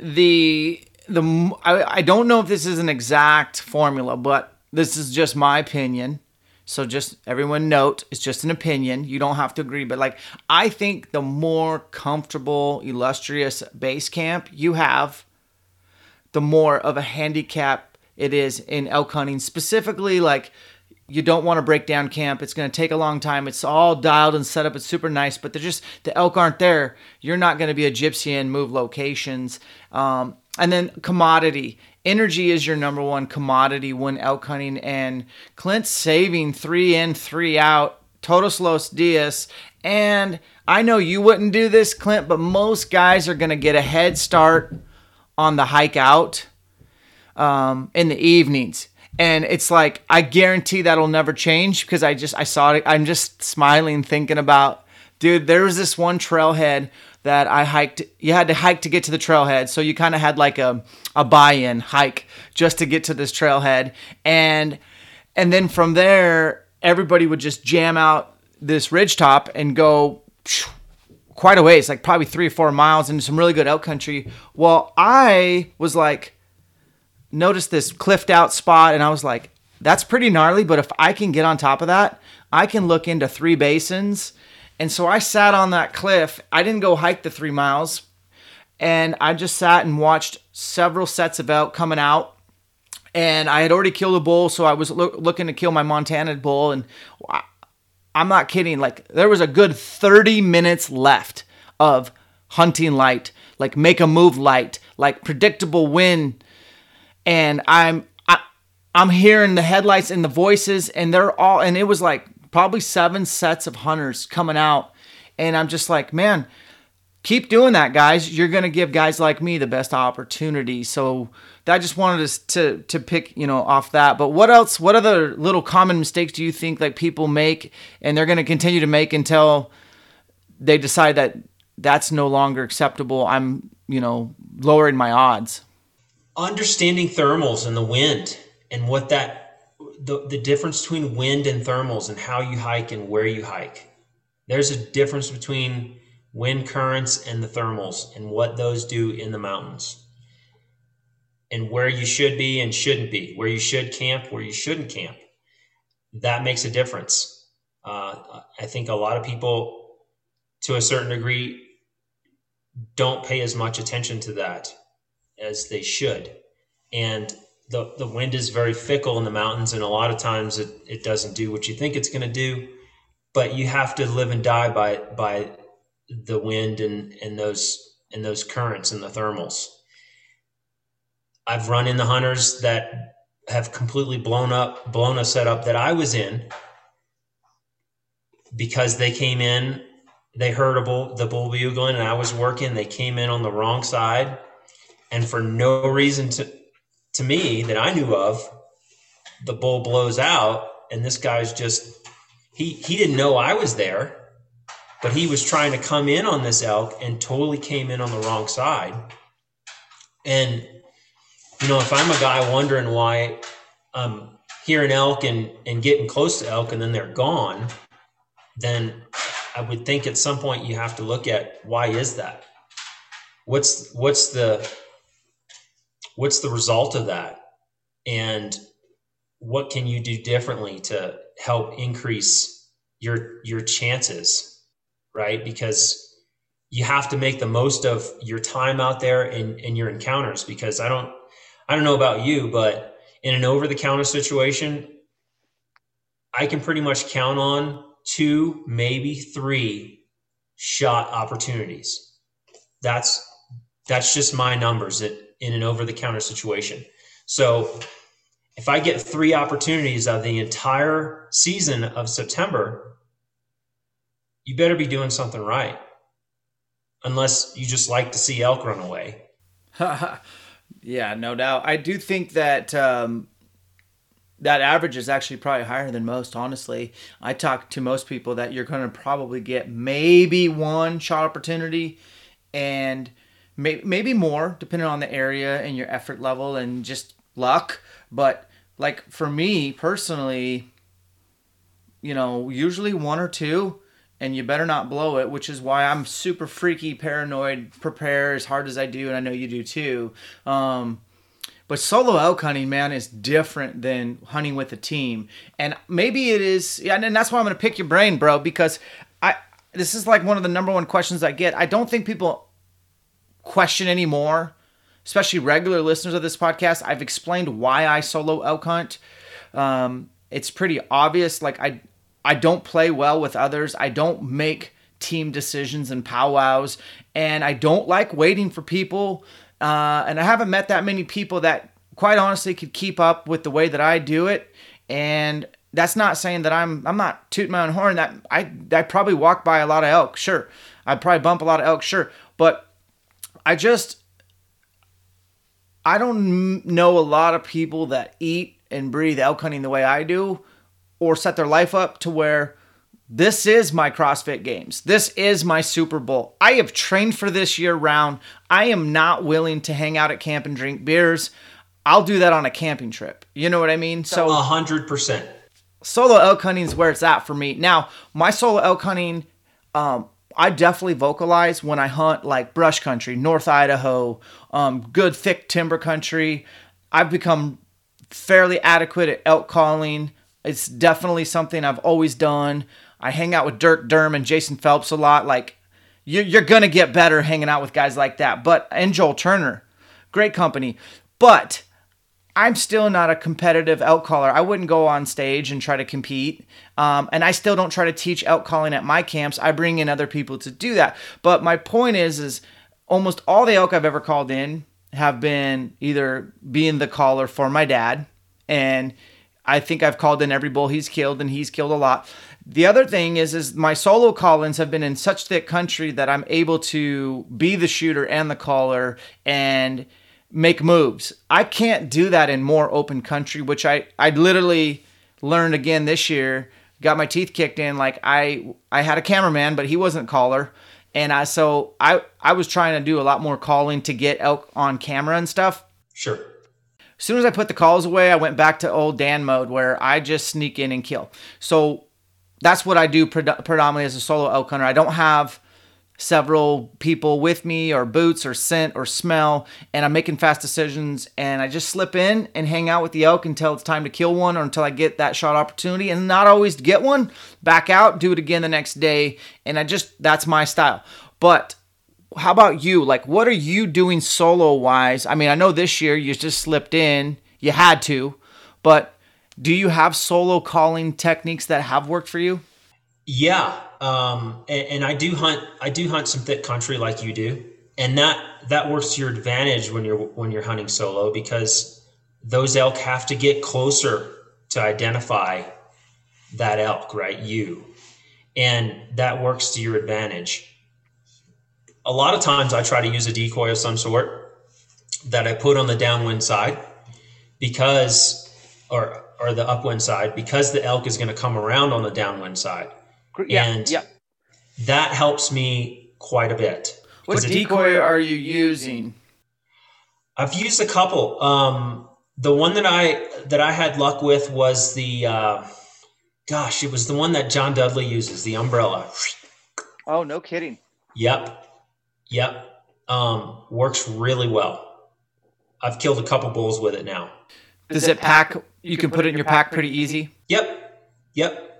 the the I, I don't know if this is an exact formula, but this is just my opinion. So just everyone note, it's just an opinion. You don't have to agree, but like I think the more comfortable, illustrious base camp you have, the more of a handicap it is in elk hunting. Specifically, like you don't want to break down camp. It's going to take a long time. It's all dialed and set up. It's super nice, but they're just the elk aren't there. You're not going to be a gypsy and move locations. Um, and then commodity energy is your number one commodity when elk hunting and clint's saving three in three out todos los dias and i know you wouldn't do this clint but most guys are going to get a head start on the hike out um, in the evenings. And it's like I guarantee that'll never change because I just I saw it. I'm just smiling thinking about, dude. There was this one trailhead that I hiked. You had to hike to get to the trailhead, so you kind of had like a a buy-in hike just to get to this trailhead, and and then from there everybody would just jam out this ridge top and go quite a ways, like probably three or four miles into some really good elk country. Well, I was like, noticed this cliffed out spot, and I was like, that's pretty gnarly. But if I can get on top of that, I can look into three basins. And so I sat on that cliff. I didn't go hike the three miles, and I just sat and watched several sets of elk coming out. And I had already killed a bull, so I was lo- looking to kill my Montana bull. And I'm not kidding. Like there was a good 30 minutes left of hunting light, like make a move light, like predictable wind. And I'm I, I'm hearing the headlights and the voices, and they're all and it was like probably seven sets of hunters coming out. And I'm just like, man, keep doing that, guys. You're gonna give guys like me the best opportunity. So I just wanted to to to pick you know off that. But what else? What other little common mistakes do you think like people make, and they're gonna continue to make until they decide that that's no longer acceptable? I'm you know lowering my odds. Understanding thermals and the wind and what that the, the difference between wind and thermals and how you hike and where you hike. There's a difference between wind currents and the thermals and what those do in the mountains and where you should be and shouldn't be, where you should camp, where you shouldn't camp. That makes a difference. Uh, I think a lot of people, to a certain degree, don't pay as much attention to that as they should. And the, the wind is very fickle in the mountains, and a lot of times it, it doesn't do what you think it's going to do. But you have to live and die by by the wind and, and those and those currents and the thermals. I've run in the hunters that have completely blown up, blown a setup that I was in because they came in, they heard a bull, the bull bugling, and I was working. They came in on the wrong side, and for no reason to to me that I knew of, the bull blows out, and this guy's just he he didn't know I was there, but he was trying to come in on this elk and totally came in on the wrong side, and you know, if I'm a guy wondering why I'm hearing elk and, and getting close to elk and then they're gone, then I would think at some point you have to look at why is that? What's what's the what's the result of that? And what can you do differently to help increase your your chances, right? Because you have to make the most of your time out there and, and your encounters because I don't I don't know about you, but in an over the counter situation, I can pretty much count on two, maybe three shot opportunities. That's that's just my numbers in an over the counter situation. So if I get three opportunities of the entire season of September, you better be doing something right. Unless you just like to see elk run away. Yeah, no doubt. I do think that um, that average is actually probably higher than most. Honestly, I talk to most people that you're going to probably get maybe one shot opportunity, and may- maybe more depending on the area and your effort level and just luck. But like for me personally, you know, usually one or two and you better not blow it, which is why I'm super freaky, paranoid, prepare as hard as I do, and I know you do too. Um, but solo elk hunting, man, is different than hunting with a team, and maybe it is. And that's why I'm gonna pick your brain, bro, because I this is like one of the number one questions I get. I don't think people question anymore, especially regular listeners of this podcast. I've explained why I solo elk hunt. Um, it's pretty obvious. Like I I don't play well with others. I don't make team decisions and powwows, and I don't like waiting for people. Uh, and I haven't met that many people that, quite honestly, could keep up with the way that I do it. And that's not saying that I'm I'm not tooting my own horn. That I I probably walk by a lot of elk, sure. I probably bump a lot of elk, sure. But I just I don't know a lot of people that eat and breathe elk hunting the way I do or set their life up to where this is my CrossFit games. This is my Super Bowl. I have trained for this year round. I am not willing to hang out at camp and drink beers. I'll do that on a camping trip. You know what I mean? So a hundred percent. Solo elk hunting is where it's at for me. Now, my solo elk hunting, um, I definitely vocalize when I hunt like brush country, North Idaho, um, good thick timber country. I've become fairly adequate at elk calling. It's definitely something I've always done. I hang out with Dirk Durham and Jason Phelps a lot. Like, you're, you're going to get better hanging out with guys like that. But, and Joel Turner, great company. But I'm still not a competitive elk caller. I wouldn't go on stage and try to compete. Um, and I still don't try to teach elk calling at my camps. I bring in other people to do that. But my point is, is almost all the elk I've ever called in have been either being the caller for my dad. And I think I've called in every bull he's killed and he's killed a lot. The other thing is, is my solo call-ins have been in such thick country that I'm able to be the shooter and the caller and – make moves. I can't do that in more open country, which I I literally learned again this year. Got my teeth kicked in. Like I I had a cameraman, but he wasn't caller, and I so I I was trying to do a lot more calling to get elk on camera and stuff. Sure. As soon as I put the calls away, I went back to old Dan mode where I just sneak in and kill. So that's what I do predominantly as a solo elk hunter. I don't have several people with me or boots or scent or smell and I'm making fast decisions and I just slip in and hang out with the elk until it's time to kill one or until I get that shot opportunity and not always get one back out do it again the next day and I just that's my style. But how about you? Like what are you doing solo wise I mean I know this year you just slipped in you had to but do you have solo calling techniques that have worked for you? Yeah um, and, and, I do hunt. I do hunt some thick country like you do, and that that works to your advantage when you're when you're hunting solo because those elk have to get closer to identify that elk, right? You, and that works to your advantage. A lot of times, I try to use a decoy of some sort that I put on the downwind side because, or or the upwind side because the elk is going to come around on the downwind side yeah, and yeah. that helps me quite a bit. What decoy are you using? I've used a couple. Um, the one that I that I had luck with was the uh, gosh, it was the one that John Dudley uses, the umbrella. Oh, no kidding. Yep. Yep. Um, works really well. I've killed a couple bulls with it now. Does it pack? You can put it in your pack pretty easy. Yep. Yep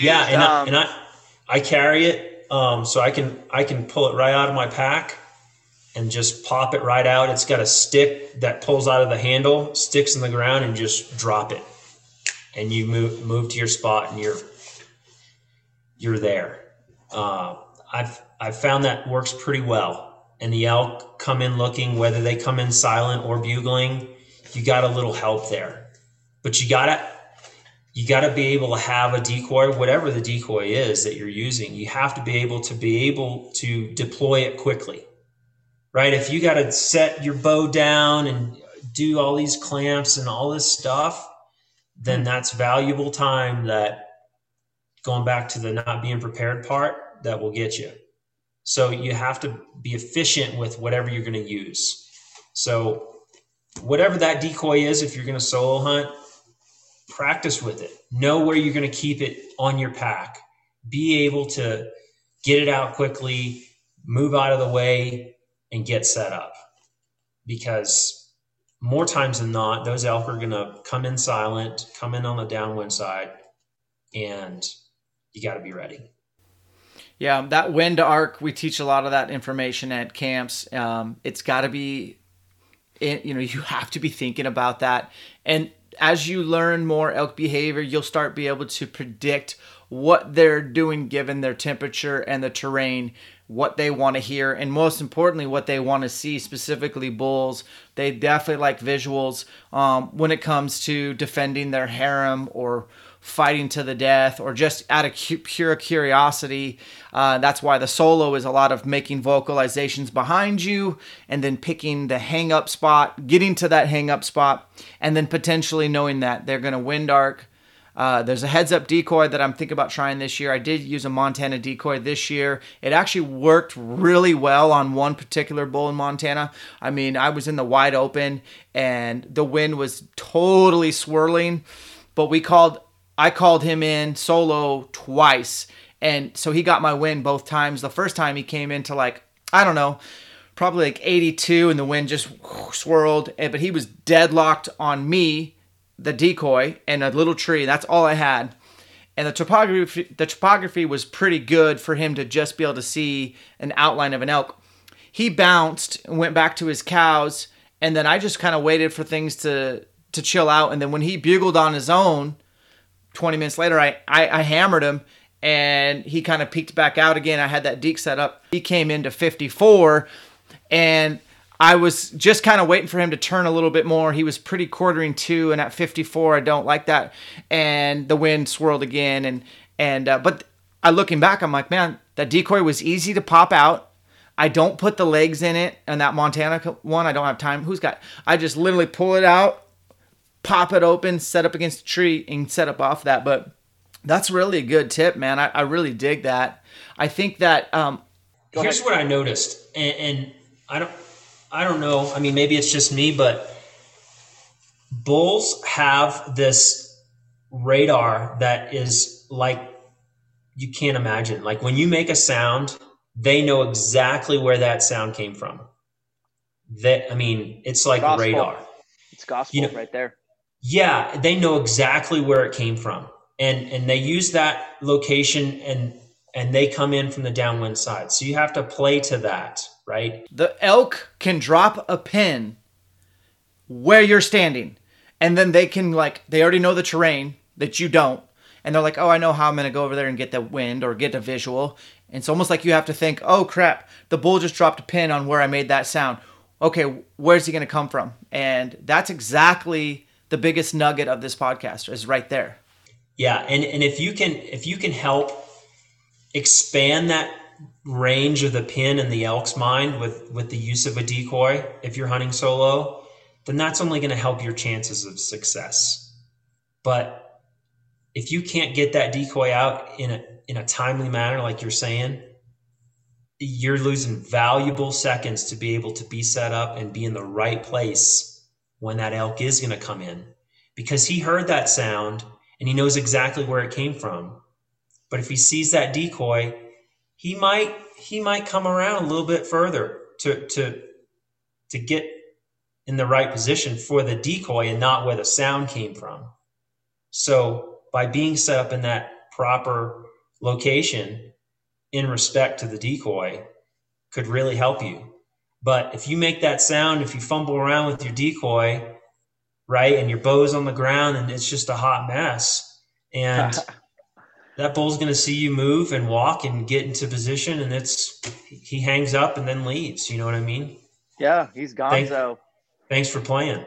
yeah, and, um, I, and I I carry it um, so I can I can pull it right out of my pack and just pop it right out. It's got a stick that pulls out of the handle, sticks in the ground, and just drop it. And you move move to your spot, and you're you're there. Uh, I've I've found that works pretty well. And the elk come in looking, whether they come in silent or bugling, you got a little help there. But you gotta you got to be able to have a decoy, whatever the decoy is that you're using. You have to be able to be able to deploy it quickly, right? If you got to set your bow down and do all these clamps and all this stuff, then hmm. that's valuable time that going back to the not being prepared part that will get you. So you have to be efficient with whatever you're going to use. So whatever that decoy is, if you're going to solo hunt, practice with it. Know where you're going to keep it on your pack. Be able to get it out quickly, move out of the way, and get set up. Because more times than not, those elk are going to come in silent, come in on the downwind side, and you got to be ready. Yeah, that wind arc, we teach a lot of that information at camps. Um, it's got to be, you know, you have to be thinking about that. And as you learn more elk behavior, you'll start be able to predict what they're doing given their temperature and the terrain what they want to hear, and most importantly, what they want to see, specifically bulls. They definitely like visuals um, when it comes to defending their harem or fighting to the death or just out of cu- pure curiosity. Uh, that's why the solo is a lot of making vocalizations behind you and then picking the hang up spot, getting to that hang up spot, and then potentially knowing that they're going to wind arc. Uh, there's a heads up decoy that I'm thinking about trying this year. I did use a Montana decoy this year. It actually worked really well on one particular bull in Montana. I mean, I was in the wide open and the wind was totally swirling, but we called I called him in solo twice. And so he got my win both times. The first time he came into like, I don't know, probably like 82 and the wind just swirled. But he was deadlocked on me, the decoy, and a little tree. That's all I had. And the topography, the topography was pretty good for him to just be able to see an outline of an elk. He bounced and went back to his cows. And then I just kind of waited for things to, to chill out. And then when he bugled on his own, 20 minutes later, I, I, I hammered him and he kind of peeked back out again. I had that deke set up. He came into 54 and I was just kind of waiting for him to turn a little bit more. He was pretty quartering to, and at 54, I don't like that. And the wind swirled again, and and uh, but I looking back, I'm like, man, that decoy was easy to pop out. I don't put the legs in it, and that Montana one, I don't have time. Who's got? I just literally pull it out, pop it open, set up against a tree, and set up off that. But that's really a good tip, man. I, I really dig that. I think that. Um, Here's ahead. what I noticed, and, and I don't, I don't know. I mean, maybe it's just me, but bulls have this radar that is like you can't imagine. Like when you make a sound, they know exactly where that sound came from. That I mean, it's like gospel. radar. It's gospel you know, right there. Yeah, they know exactly where it came from, and and they use that location and and they come in from the downwind side. So you have to play to that, right? The elk can drop a pin where you're standing, and then they can like they already know the terrain that you don't, and they're like, oh, I know how I'm gonna go over there and get the wind or get a visual. And it's almost like you have to think, oh crap, the bull just dropped a pin on where I made that sound. Okay, where's he gonna come from? And that's exactly the biggest nugget of this podcast is right there. Yeah, and and if you can if you can help expand that range of the pin in the elk's mind with with the use of a decoy if you're hunting solo, then that's only going to help your chances of success. But if you can't get that decoy out in a in a timely manner like you're saying, you're losing valuable seconds to be able to be set up and be in the right place when that elk is going to come in because he heard that sound and he knows exactly where it came from. But if he sees that decoy, he might he might come around a little bit further to to to get in the right position for the decoy and not where the sound came from. So by being set up in that proper location in respect to the decoy could really help you. But if you make that sound, if you fumble around with your decoy, right, and your bow's on the ground and it's just a hot mess, and that bull's going to see you move and walk and get into position, and it's he hangs up and then leaves. You know what I mean? Yeah, he's gone. Thanks, thanks for playing.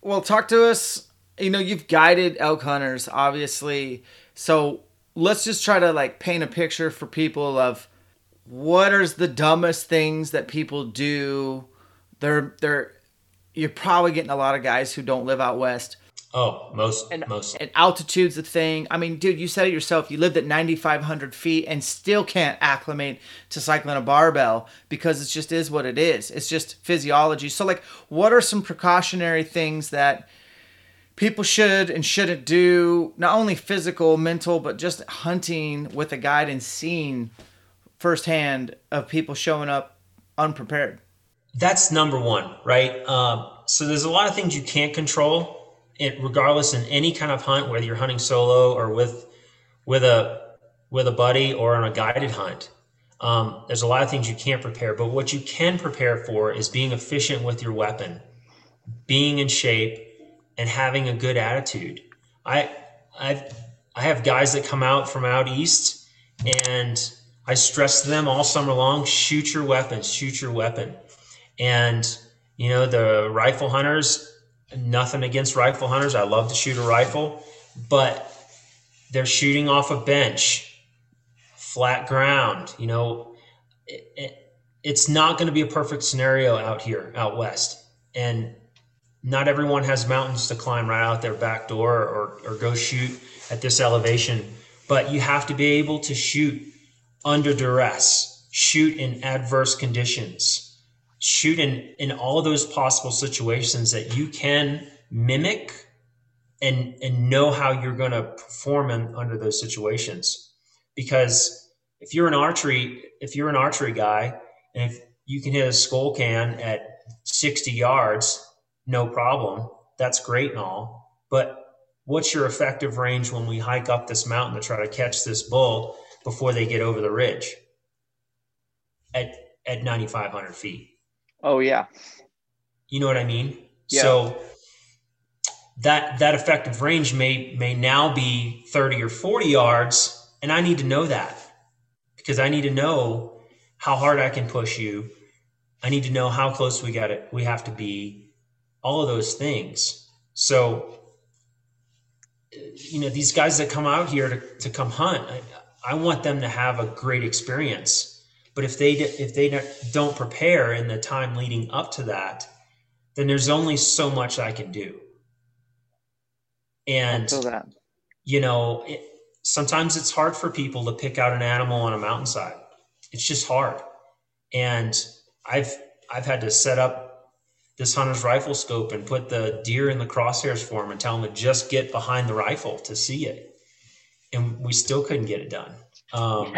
Well, talk to us. You know, you've guided elk hunters, obviously. So let's just try to like paint a picture for people of what are the dumbest things that people do? They're they're you're probably getting a lot of guys who don't live out west. Oh, most and, most and altitude's the thing. I mean, dude, you said it yourself. You lived at 9,500 feet and still can't acclimate to cycling a barbell because it just is what it is. It's just physiology. So, like, what are some precautionary things that people should and shouldn't do? Not only physical, mental, but just hunting with a guide and seeing firsthand of people showing up unprepared. That's number one, right? Um, so there's a lot of things you can't control, it, regardless in any kind of hunt, whether you're hunting solo or with with a with a buddy or on a guided hunt. Um, there's a lot of things you can't prepare, but what you can prepare for is being efficient with your weapon, being in shape, and having a good attitude. I I I have guys that come out from out east and I stress to them all summer long: shoot your weapon, shoot your weapon. And you know, the rifle hunters, nothing against rifle hunters. I love to shoot a rifle, but they're shooting off a bench, flat ground. You know, it, it, it's not going to be a perfect scenario out here, out west. And not everyone has mountains to climb right out their back door or, or go shoot at this elevation. But you have to be able to shoot under duress, shoot in adverse conditions, shoot in, in all those possible situations that you can mimic and and know how you're going to perform in, under those situations. Because if you're an archery if you're an archery guy and if you can hit a Skoal can at 60 yards no problem. That's great and all. But what's your effective range when we hike up this mountain to try to catch this bull before they get over the ridge at at 9500 feet. Oh yeah. You know what i mean? Yeah. so that that effective range may may now be 30 or 40 yards and i need to know that because i need to know how hard i can push you. I need to know how close we got it we have to be all of those things. So you know these guys that come out here to, to come hunt I, I want them to have a great experience but if they if they don't prepare in the time leading up to that then there's only so much i can do and you know, it, sometimes it's hard for people to pick out an animal on a mountainside. It's just hard. And I've I've had to set up this hunter's rifle scope and put the deer in the crosshairs for him and tell him to just get behind the rifle to see it. And we still couldn't get it done. Um,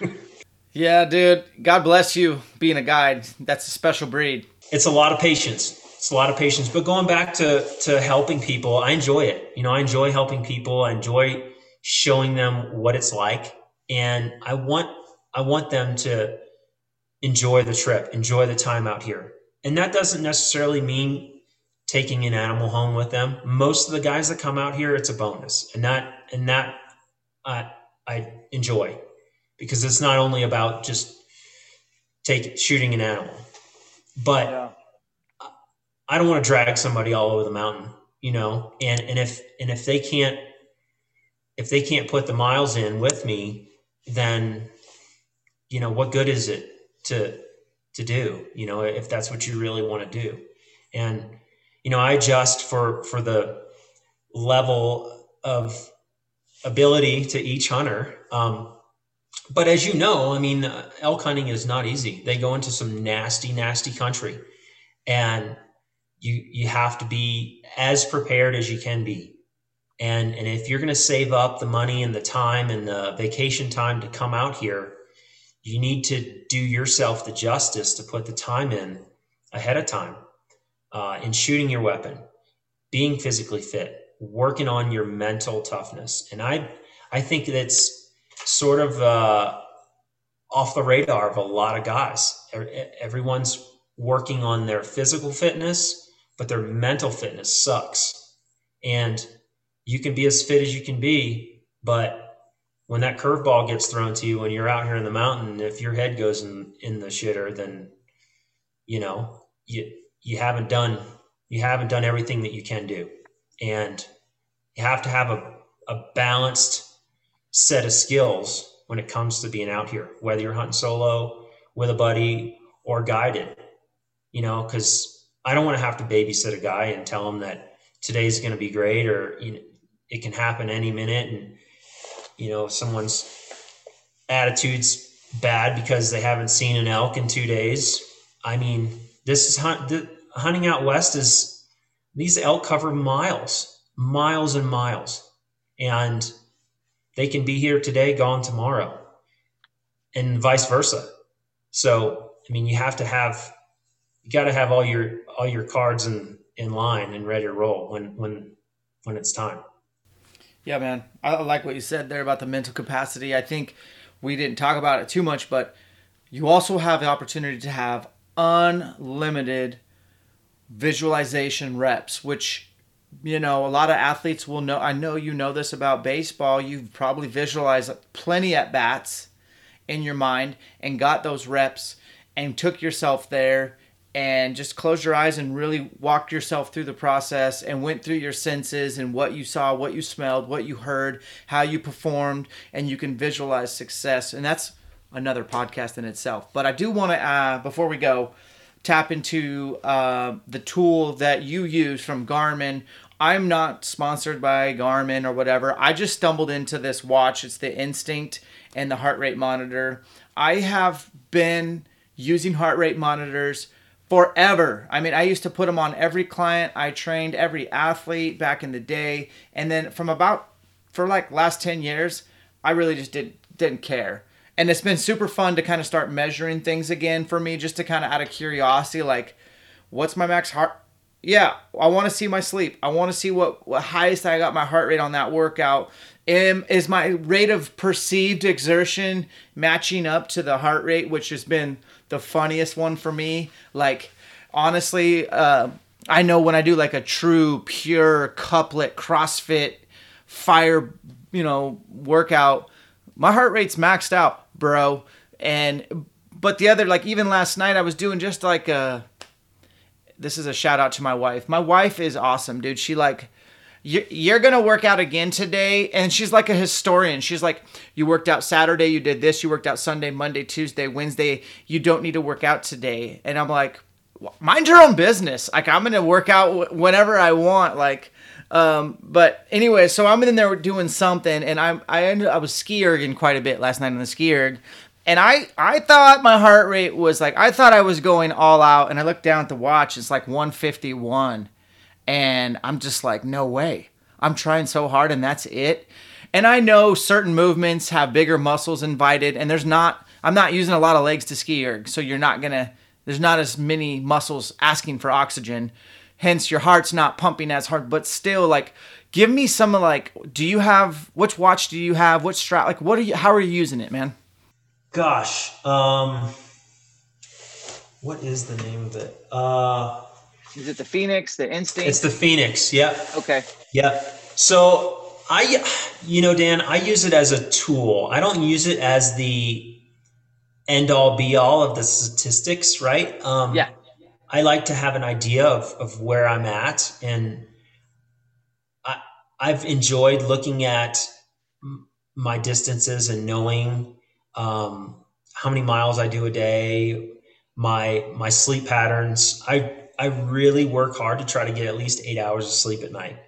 yeah, dude. God bless you being a guide. That's a special breed. It's a lot of patience it's a lot of patience. But going back to to helping people, I enjoy it. You know, I enjoy helping people. I enjoy showing them what it's like, and I want I want them to enjoy the trip, enjoy the time out here. And that doesn't necessarily mean taking an animal home with them. Most of the guys that come out here, it's a bonus, and that and that I I enjoy because it's not only about just take shooting an animal, but yeah. I don't want to drag somebody all over the mountain, you know, and, and if, and if they can't, if they can't put the miles in with me, then, you know, what good is it to, to do, you know, if that's what you really want to do. And, you know, I adjust for, for the level of ability to each hunter. Um, but as you know, I mean, elk hunting is not easy. They go into some nasty, nasty country. And you you have to be as prepared as you can be and and if you're going to save up the money and the time and the vacation time to come out here you need to do yourself the justice to put the time in ahead of time uh, in shooting your weapon being physically fit working on your mental toughness. And i i think that's sort of uh, off the radar of a lot of guys. Everyone's working on their physical fitness but their mental fitness sucks. And you can be as fit as you can be, but when that curveball gets thrown to you when you're out here in the mountain, if your head goes in, in the shitter, then you know you you haven't done you haven't done everything that you can do, and you have to have a, a balanced set of skills when it comes to being out here, whether you're hunting solo with a buddy or guided. You know, because I don't want to have to babysit a guy and tell him that today's going to be great or you know, it can happen any minute and you know someone's attitude's bad because they haven't seen an elk in two days. I mean, this is hunt, the, hunting out west is these elk cover miles, miles and miles, and they can be here today, gone tomorrow, and vice versa. So, I mean, you have to have you got to have all your all your cards in in line and ready to roll when when when it's time. Yeah, man. I like what you said there about the mental capacity. I think we didn't talk about it too much, but you also have the opportunity to have unlimited visualization reps, which you know a lot of athletes will know. I know you know this about baseball. You've probably visualized plenty at bats in your mind and got those reps and took yourself there and just closed your eyes and really walked yourself through the process and went through your senses and what you saw, what you smelled, what you heard, how you performed, and you can visualize success. And that's another podcast in itself. But I do want to, uh, before we go, tap into uh, the tool that you use from Garmin. I'm not sponsored by Garmin or whatever. I just stumbled into this watch. It's the Instinct and the heart rate monitor. I have been using heart rate monitors forever. I mean, I used to put them on every client. I trained every athlete back in the day, and then from about for like last 10 years, I really just didn't didn't care. And it's been super fun to kind of start measuring things again for me just to kind of out of curiosity like what's my max heart yeah, I want to see my sleep. I want to see what, what highest I got my heart rate on that workout. Am, is my rate of perceived exertion matching up to the heart rate, which has been the funniest one for me. Like, honestly, uh, I know when I do like a true, pure couplet CrossFit fire, you know, workout, my heart rate's maxed out, bro. And, but the other, like, even last night, I was doing just like a, this is a shout out to my wife. My wife is awesome, dude. She like you're to work out again today. And she's like a historian. She's like you worked out saturday you did this. You worked out sunday monday tuesday wednesday. You don't need to work out today. And i'm like mind your own business. Like i'm to work out whenever i want. Like um, but anyway so i'm in there doing something and i i ended i was ski erging quite a bit last night on the ski erg and I I thought my heart rate was like I thought I was going all out, and I looked down at the watch. It's like 151, and I'm just like, no way. I'm trying so hard, and that's it. And I know certain movements have bigger muscles invited, and there's not. I'm not using a lot of legs to ski erg, so you're not gonna. There's not as many muscles asking for oxygen, hence your heart's not pumping as hard. But still, like, give me some like. Do you have which watch do you have? What strap? Like, what are you? How are you using it, man? Gosh, um, what is the name of it? Uh, is it the Fenix the Instinct? It's the Fenix yeah Okay. yeah So I, you know, Dan, I use it as a tool. I don't use it as the end all be all of the statistics, right? Um, yeah. I like to have an idea of, of where I'm at. And I, I've enjoyed looking at my distances and knowing um, how many miles I do a day, my my sleep patterns. I I really work hard to try to get at least eight hours of sleep at night.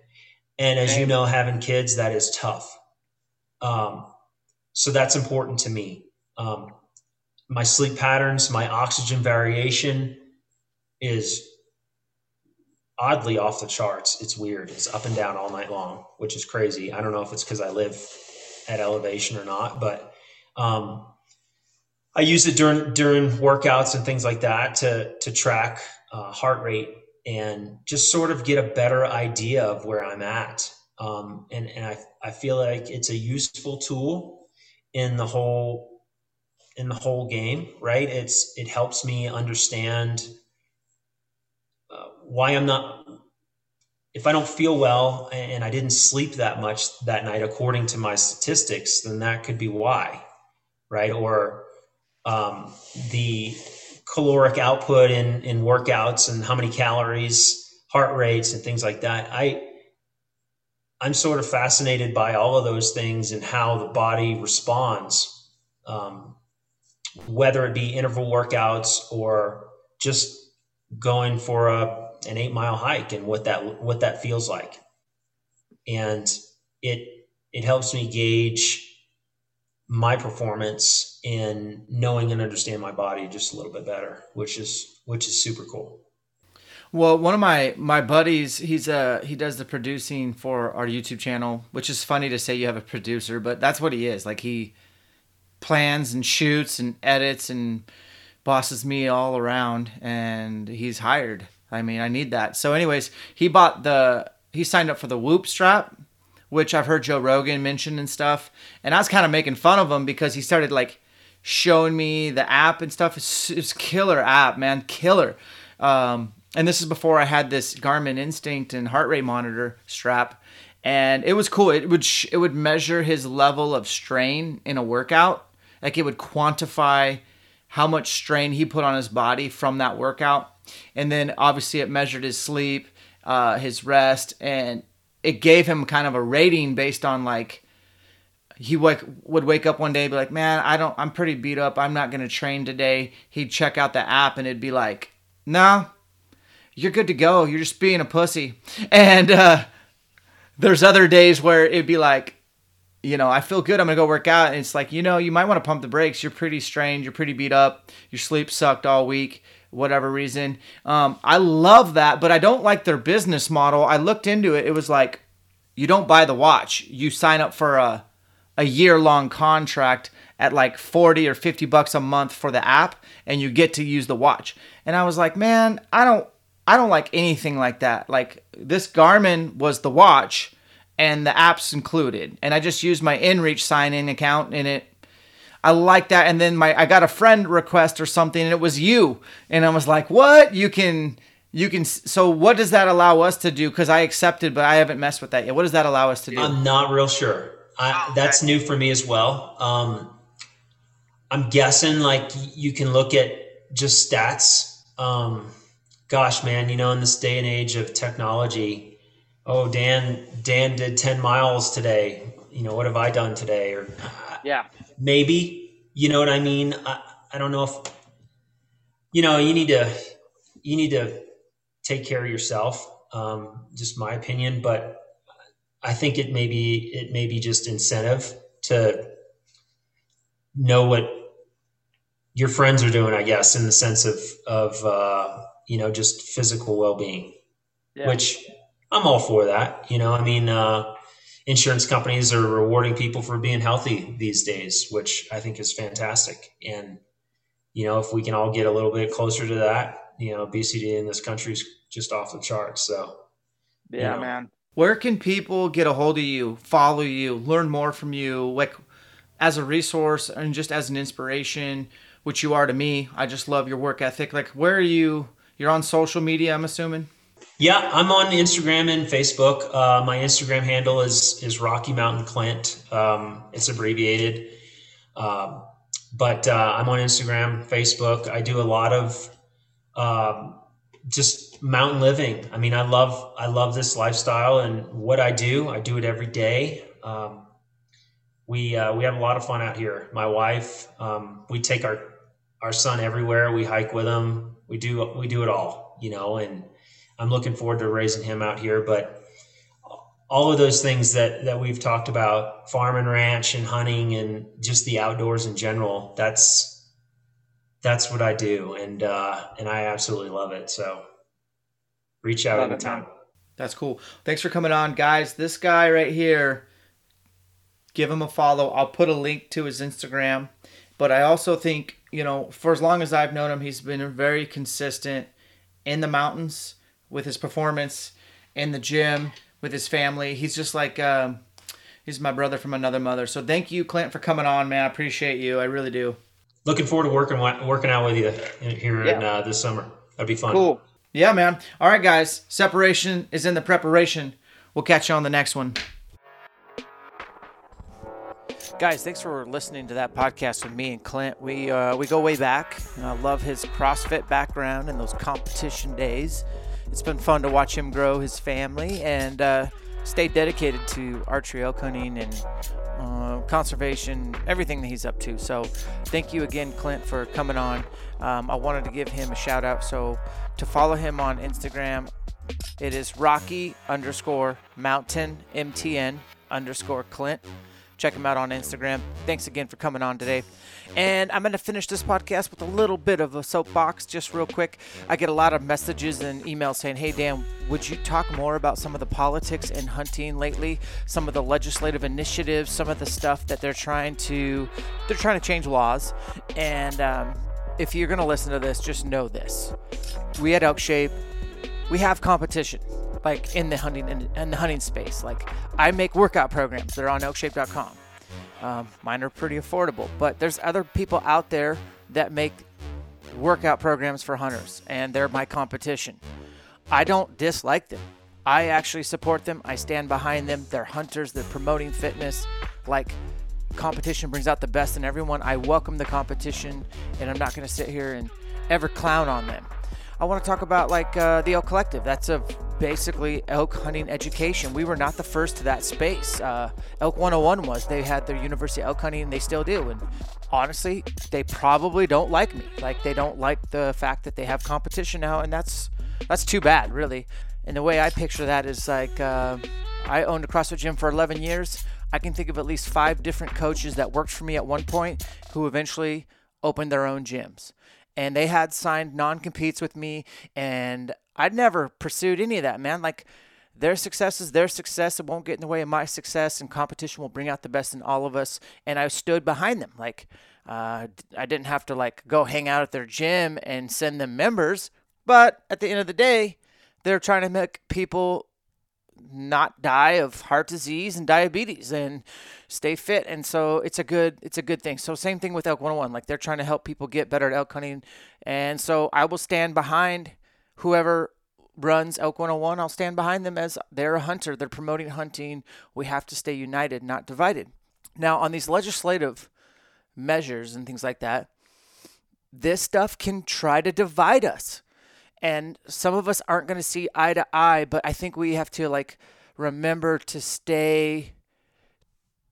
And as you know, having kids that is tough. Um, so that's important to me. Um, my sleep patterns, my oxygen variation is oddly off the charts. It's weird. It's up and down all night long, which is crazy. I don't know if it's because I live at elevation or not, but um, I use it during during workouts and things like that to to track uh, heart rate and just sort of get a better idea of where I'm at. Um, and and I I feel like it's a useful tool in the whole in the whole game, right? It's it helps me understand why I'm not if I don't feel well and I didn't sleep that much that night according to my statistics, then that could be why right? Or um, the caloric output in, in workouts and how many calories, heart rates, and things like that. I I'm sort of fascinated by all of those things and how the body responds, um, whether it be interval workouts or just going for a an eight mile hike and what that what that feels like, and it it helps me gauge my performance in knowing and understand my body just a little bit better, which is which is super cool. Well, one of my my buddies, he's uh he does the producing for our YouTube channel, which is funny to say you have a producer, but that's what he is. Like he plans and shoots and edits and bosses me all around and he's hired. I mean, I need that. So anyways, he bought the he signed up for the Whoop strap which I've heard Joe Rogan mention and stuff. And I was kind of making fun of him because he started like showing me the app and stuff. It's, it's killer app, man, killer. Um, and this is before I had this Garmin Instinct and heart rate monitor strap, and it was cool. It would sh- it would measure his level of strain in a workout Like it would quantify how much strain he put on his body from that workout. And then obviously it measured his sleep, uh, his rest, and it gave him kind of a rating based on like he wake, would wake up one day and be like, "Man, I don't. I'm pretty beat up. I'm not gonna train today." He'd check out the app and it'd be like, "No, you're good to go. You're just being a pussy." And uh, there's other days where it'd be like, you know, I feel good. I'm gonna go work out, and it's like, you know, you might want to pump the brakes. You're pretty strained. You're pretty beat up. Your sleep sucked all week, whatever reason. Um, I love that, but I don't like their business model. I looked into it. It was like, you don't buy the watch. You sign up for a a year long contract at like 40 or 50 bucks a month for the app and you get to use the watch. And I was like, "Man, I don't I don't like anything like that. Like this Garmin was the watch and the apps included. And I just used my InReach sign in account and it I like that. And then my I got a friend request or something and it was you. And I was like, "What? You can you can so what does that allow us to do cuz I accepted but I haven't messed with that yet. What does that allow us to do? I'm not real sure. I, that's new for me as well. Um, I'm guessing like you can look at just stats. Um, gosh, man, you know, in this day and age of technology, oh, Dan, Dan did 10 miles today. You know, what have I done today? Or yeah, maybe, you know what I mean? I, I don't know if, you know, you need to, you need to take care of yourself. Um, just my opinion, but I think it may be it may be just incentive to know what your friends are doing. I guess in the sense of of uh, you know just physical well being, yeah. which I'm all for that. You know, I mean, uh, insurance companies are rewarding people for being healthy these days, which I think is fantastic. And you know, if we can all get a little bit closer to that, you know, obesity in this country is just off the charts. So, yeah, you know, man where can people get a hold of you, follow you, learn more from you, like as a resource and just as an inspiration, which you are to me? I just love your work ethic. Like, where are you? You're on social media, I'm assuming. Yeah, I'm on Instagram and Facebook. Uh, my Instagram handle is is Rocky Mountain Clint. Um, it's abbreviated, um, but uh, I'm on Instagram, Facebook. I do a lot of um, just mountain living. I mean, I love I love this lifestyle and what I do. I do it every day. Um, we uh, we have a lot of fun out here. My wife, um, we take our our son everywhere. We hike with him. We do we do it all, you know. And I'm looking forward to raising him out here. But all of those things that that we've talked about, farm and ranch and hunting and just the outdoors in general. That's that's what I do, and uh, and I absolutely love it. So reach out anytime. It, that's cool. Thanks for coming on, guys. This guy right here, give him a follow. I'll put a link to his Instagram. But I also think, you know, for as long as I've known him, he's been very consistent in the mountains with his performance, in the gym, with his family. He's just like, um, he's my brother from another mother. So thank you, Clint, for coming on, man. I appreciate you. I really do looking forward to working working out with you here yeah. in uh, this summer. That'd be fun. Cool. Yeah, man. All right, guys. Separation is in the preparation. We'll catch you on the next one. Guys, thanks for listening to that podcast with me and Clint. We uh, we go way back. I love his CrossFit background and those competition days. It's been fun to watch him grow his family and uh, stay dedicated to archery elk hunting and uh, conservation, everything that he's up to. So, thank you again, Clint, for coming on. Um, I wanted to give him a shout out. So, to follow him on Instagram, it is Rocky underscore Mountain MTN underscore Clint. Check him out on Instagram. Thanks again for coming on today. And I'm going to finish this podcast with a little bit of a soapbox, just real quick. I get a lot of messages and emails saying, Hey, Dan, would you talk more about some of the politics in hunting lately? Some of the legislative initiatives, some of the stuff that they're trying to, they're trying to change laws. And um, if you're going to listen to this, just know this. We at Elk Shape, we have competition like in the hunting in, in, the hunting space. Like I make workout programs. that are on elkshape.com. Um, mine are pretty affordable, but there's other people out there that make workout programs for hunters, and they're my competition. I don't dislike them. I actually support them. I stand behind them. They're hunters. They're promoting fitness. Like competition brings out the best in everyone. I welcome the competition, and I'm not going to sit here and ever clown on them. I want to talk about like uh, the Elk Collective. That's a basically elk hunting education. We were not the first to that space. Uh, elk 101 was. They had their University Elk Hunting, and they still do. And honestly, they probably don't like me. Like they don't like the fact that they have competition now, and that's that's too bad, really. And the way I picture that is like uh, I owned a CrossFit gym for 11 years. I can think of at least five different coaches that worked for me at one point who eventually opened their own gyms and they had signed non-competes with me and I'd never pursued any of that, man. Like their success is their success. It won't get in the way of my success, and competition will bring out the best in all of us. And I stood behind them. Like uh, I didn't have to like go hang out at their gym and send them members, but at the end of the day, they're trying to make people not die of heart disease and diabetes and stay fit. And so it's a good it's a good thing. So same thing with elk 101 like they're trying to help people get better at elk hunting. And so i will stand behind whoever runs elk 101 i'll stand behind them as they're a hunter. They're promoting hunting. We have to stay united not divided. Now on these legislative measures and things like that this stuff can try to divide us and some of us aren't going to see eye to eye but i think we have to like remember to stay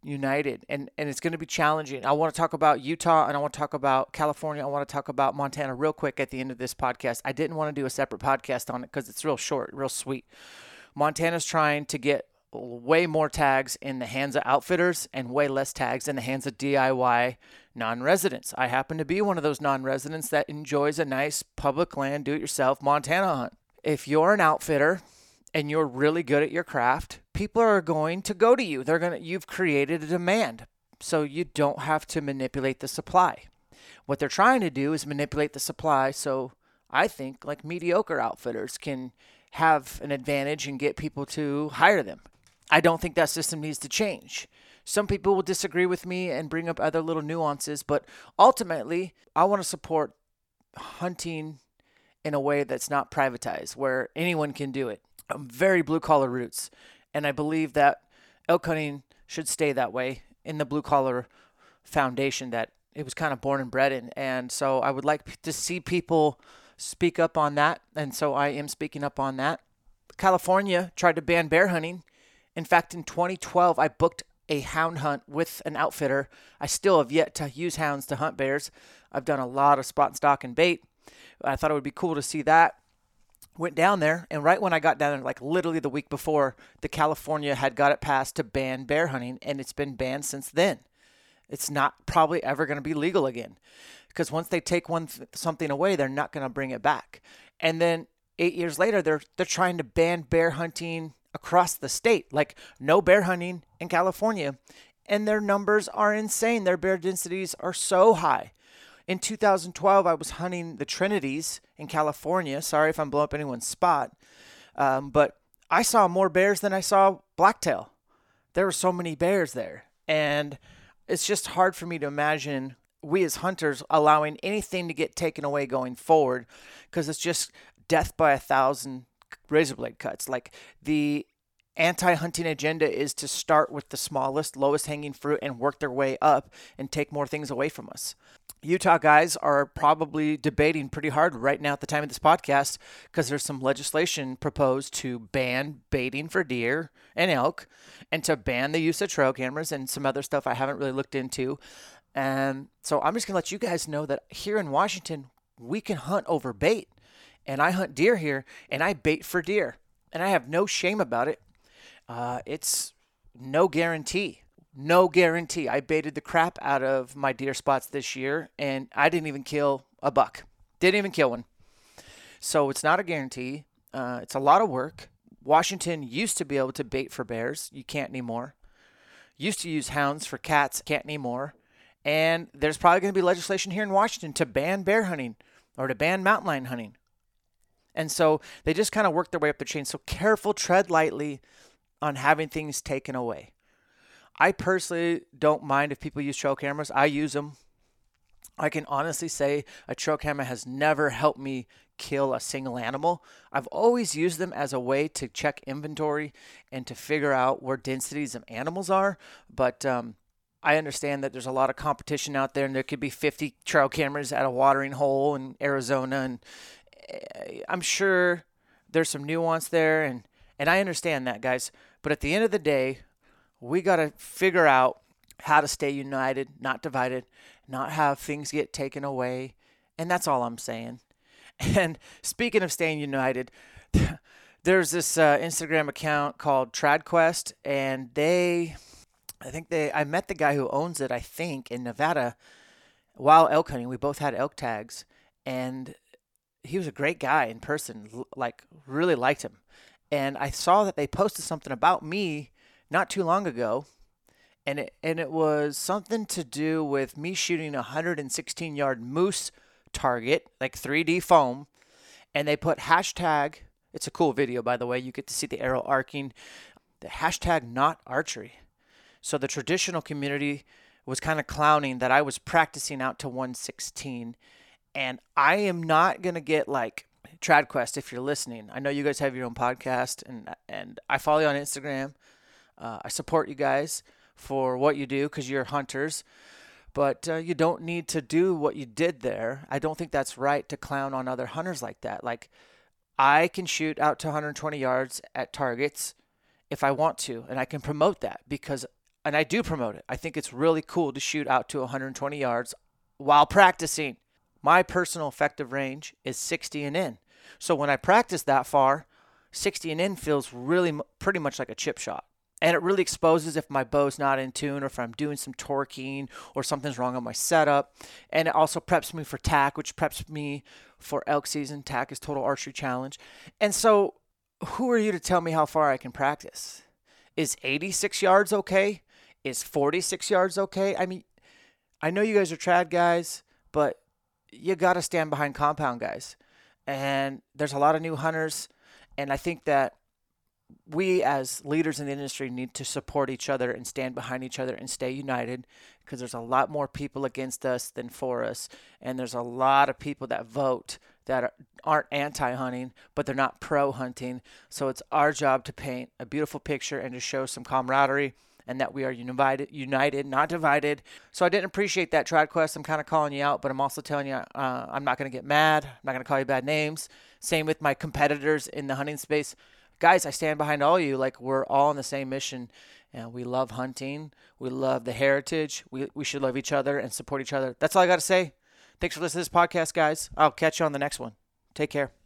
united and and it's going to be challenging. I want to talk about utah and i want to talk about california. I want to talk about montana real quick at the end of this podcast. I didn't want to do a separate podcast on it because it's real short real sweet. Montana's trying to get way more tags in the hands of outfitters and way less tags in the hands of diy non-residents i happen to be one of those non-residents that enjoys a nice public land do-it-yourself montana hunt if you're an outfitter and you're really good at your craft, people are going to go to you. They're going to you've created a demand. So you don't have to manipulate the supply. What they're trying to do is manipulate the supply so I think like mediocre outfitters can have an advantage and get people to hire them. I don't think that system needs to change. Some people will disagree with me and bring up other little nuances, but ultimately, I want to support hunting in a way that's not privatized, where anyone can do it I'm very blue collar roots, and I believe that elk hunting should stay that way in the blue collar foundation that it was kind of born and bred in. And so I would like to see people speak up on that, and so I am speaking up on that. California tried to ban bear hunting. In fact, in 2012, I booked a hound hunt with an outfitter. I still have yet to use hounds to hunt bears. I've done a lot of spot and stock and bait. I thought it would be cool to see that went down there and right when i got down there like literally the week before the california had got it passed to ban bear hunting and it's been banned since then it's not probably ever going to be legal again because once they take one th- something away they're not going to bring it back and then eight years later they're they're trying to ban bear hunting across the state like no bear hunting in california. And their numbers are insane. Their bear densities are so high. In 2012, I was hunting the Trinities in California. Sorry if I'm blowing up anyone's spot, um, but I saw more bears than I saw blacktail. There were so many bears there, and it's just hard for me to imagine we as hunters allowing anything to get taken away going forward because it's just death by a thousand razor blade cuts. Like the anti hunting agenda is to start with the smallest, lowest hanging fruit and work their way up and take more things away from us. Utah guys are probably debating pretty hard right now at the time of this podcast because there's some legislation proposed to ban baiting for deer and elk and to ban the use of trail cameras and some other stuff I haven't really looked into. And so I'm just going to let you guys know that here in Washington, we can hunt over bait. And I hunt deer here and I bait for deer. And I have no shame about it. Uh, it's no guarantee no guarantee. I baited the crap out of my deer spots this year, and I didn't even kill a buck. Didn't even kill one. So it's not a guarantee. Uh, it's a lot of work. Washington used to be able to bait for bears. You can't anymore. Used to use hounds for cats. Can't anymore. And there's probably going to be legislation here in Washington to ban bear hunting or to ban mountain lion hunting. And so they just kind of work their way up the chain. So careful, tread lightly on having things taken away. I personally don't mind if people use trail cameras. I use them. I can honestly say a trail camera has never helped me kill a single animal. I've always used them as a way to check inventory and to figure out where densities of animals are. But um, I understand that there's a lot of competition out there, and there could be 50 trail cameras at a watering hole in Arizona, and I'm sure there's some nuance there, and and I understand that, guys. But at the end of the day, we got to figure out how to stay united, not divided, not have things get taken away, and that's all I'm saying. And speaking of staying united, there's this uh, Instagram account called TradQuest, and they, I think they, I met the guy who owns it, I think, in Nevada while elk hunting. We both had elk tags, and he was a great guy in person, like, really liked him. And I saw that they posted something about me not too long ago, and it, and it was something to do with me shooting a 116 yard moose target, like 3D foam, and they put hashtag it's a cool video, by the way. You get to see the arrow arcing. The hashtag not archery. So the traditional community was kind of clowning that I was practicing out to 116. And I am not going to get like TradQuest if you're listening. I know you guys have your own podcast and and I follow you on Instagram. Uh, I support you guys for what you do because you're hunters, but uh, you don't need to do what you did there. I don't think that's right to clown on other hunters like that. Like I can shoot out to 120 yards at targets if I want to, and I can promote that because, and I do promote it. I think it's really cool to shoot out to 120 yards while practicing. My personal effective range is 60 and in. So when I practice that far, 60 and in feels really pretty much like a chip shot and it really exposes if my bow's not in tune or if I'm doing some torquing or something's wrong on my setup. And it also preps me for TAC, which preps me for elk season. TAC is total archery challenge. And so, who are you to tell me how far I can practice? Is 86 yards okay? Is 46 yards okay? I mean, I know you guys are trad guys, but you got to stand behind compound guys. And there's a lot of new hunters. And I think that we as leaders in the industry need to support each other and stand behind each other and stay united because there's a lot more people against us than for us and there's a lot of people that vote that aren't anti-hunting but they're not pro-hunting so it's our job to paint a beautiful picture and to show some camaraderie and that we are united, united, not divided. So I didn't appreciate that TradQuest. I'm kind of calling you out, but I'm also telling you uh, I'm not going to get mad. I'm not going to call you bad names. Same with my competitors in the hunting space guys, I stand behind all you. Like we're all on the same mission, and we love hunting. We love the heritage. We we should love each other and support each other. That's all I got to say. Thanks for listening to this podcast, guys. I'll catch you on the next one. Take care.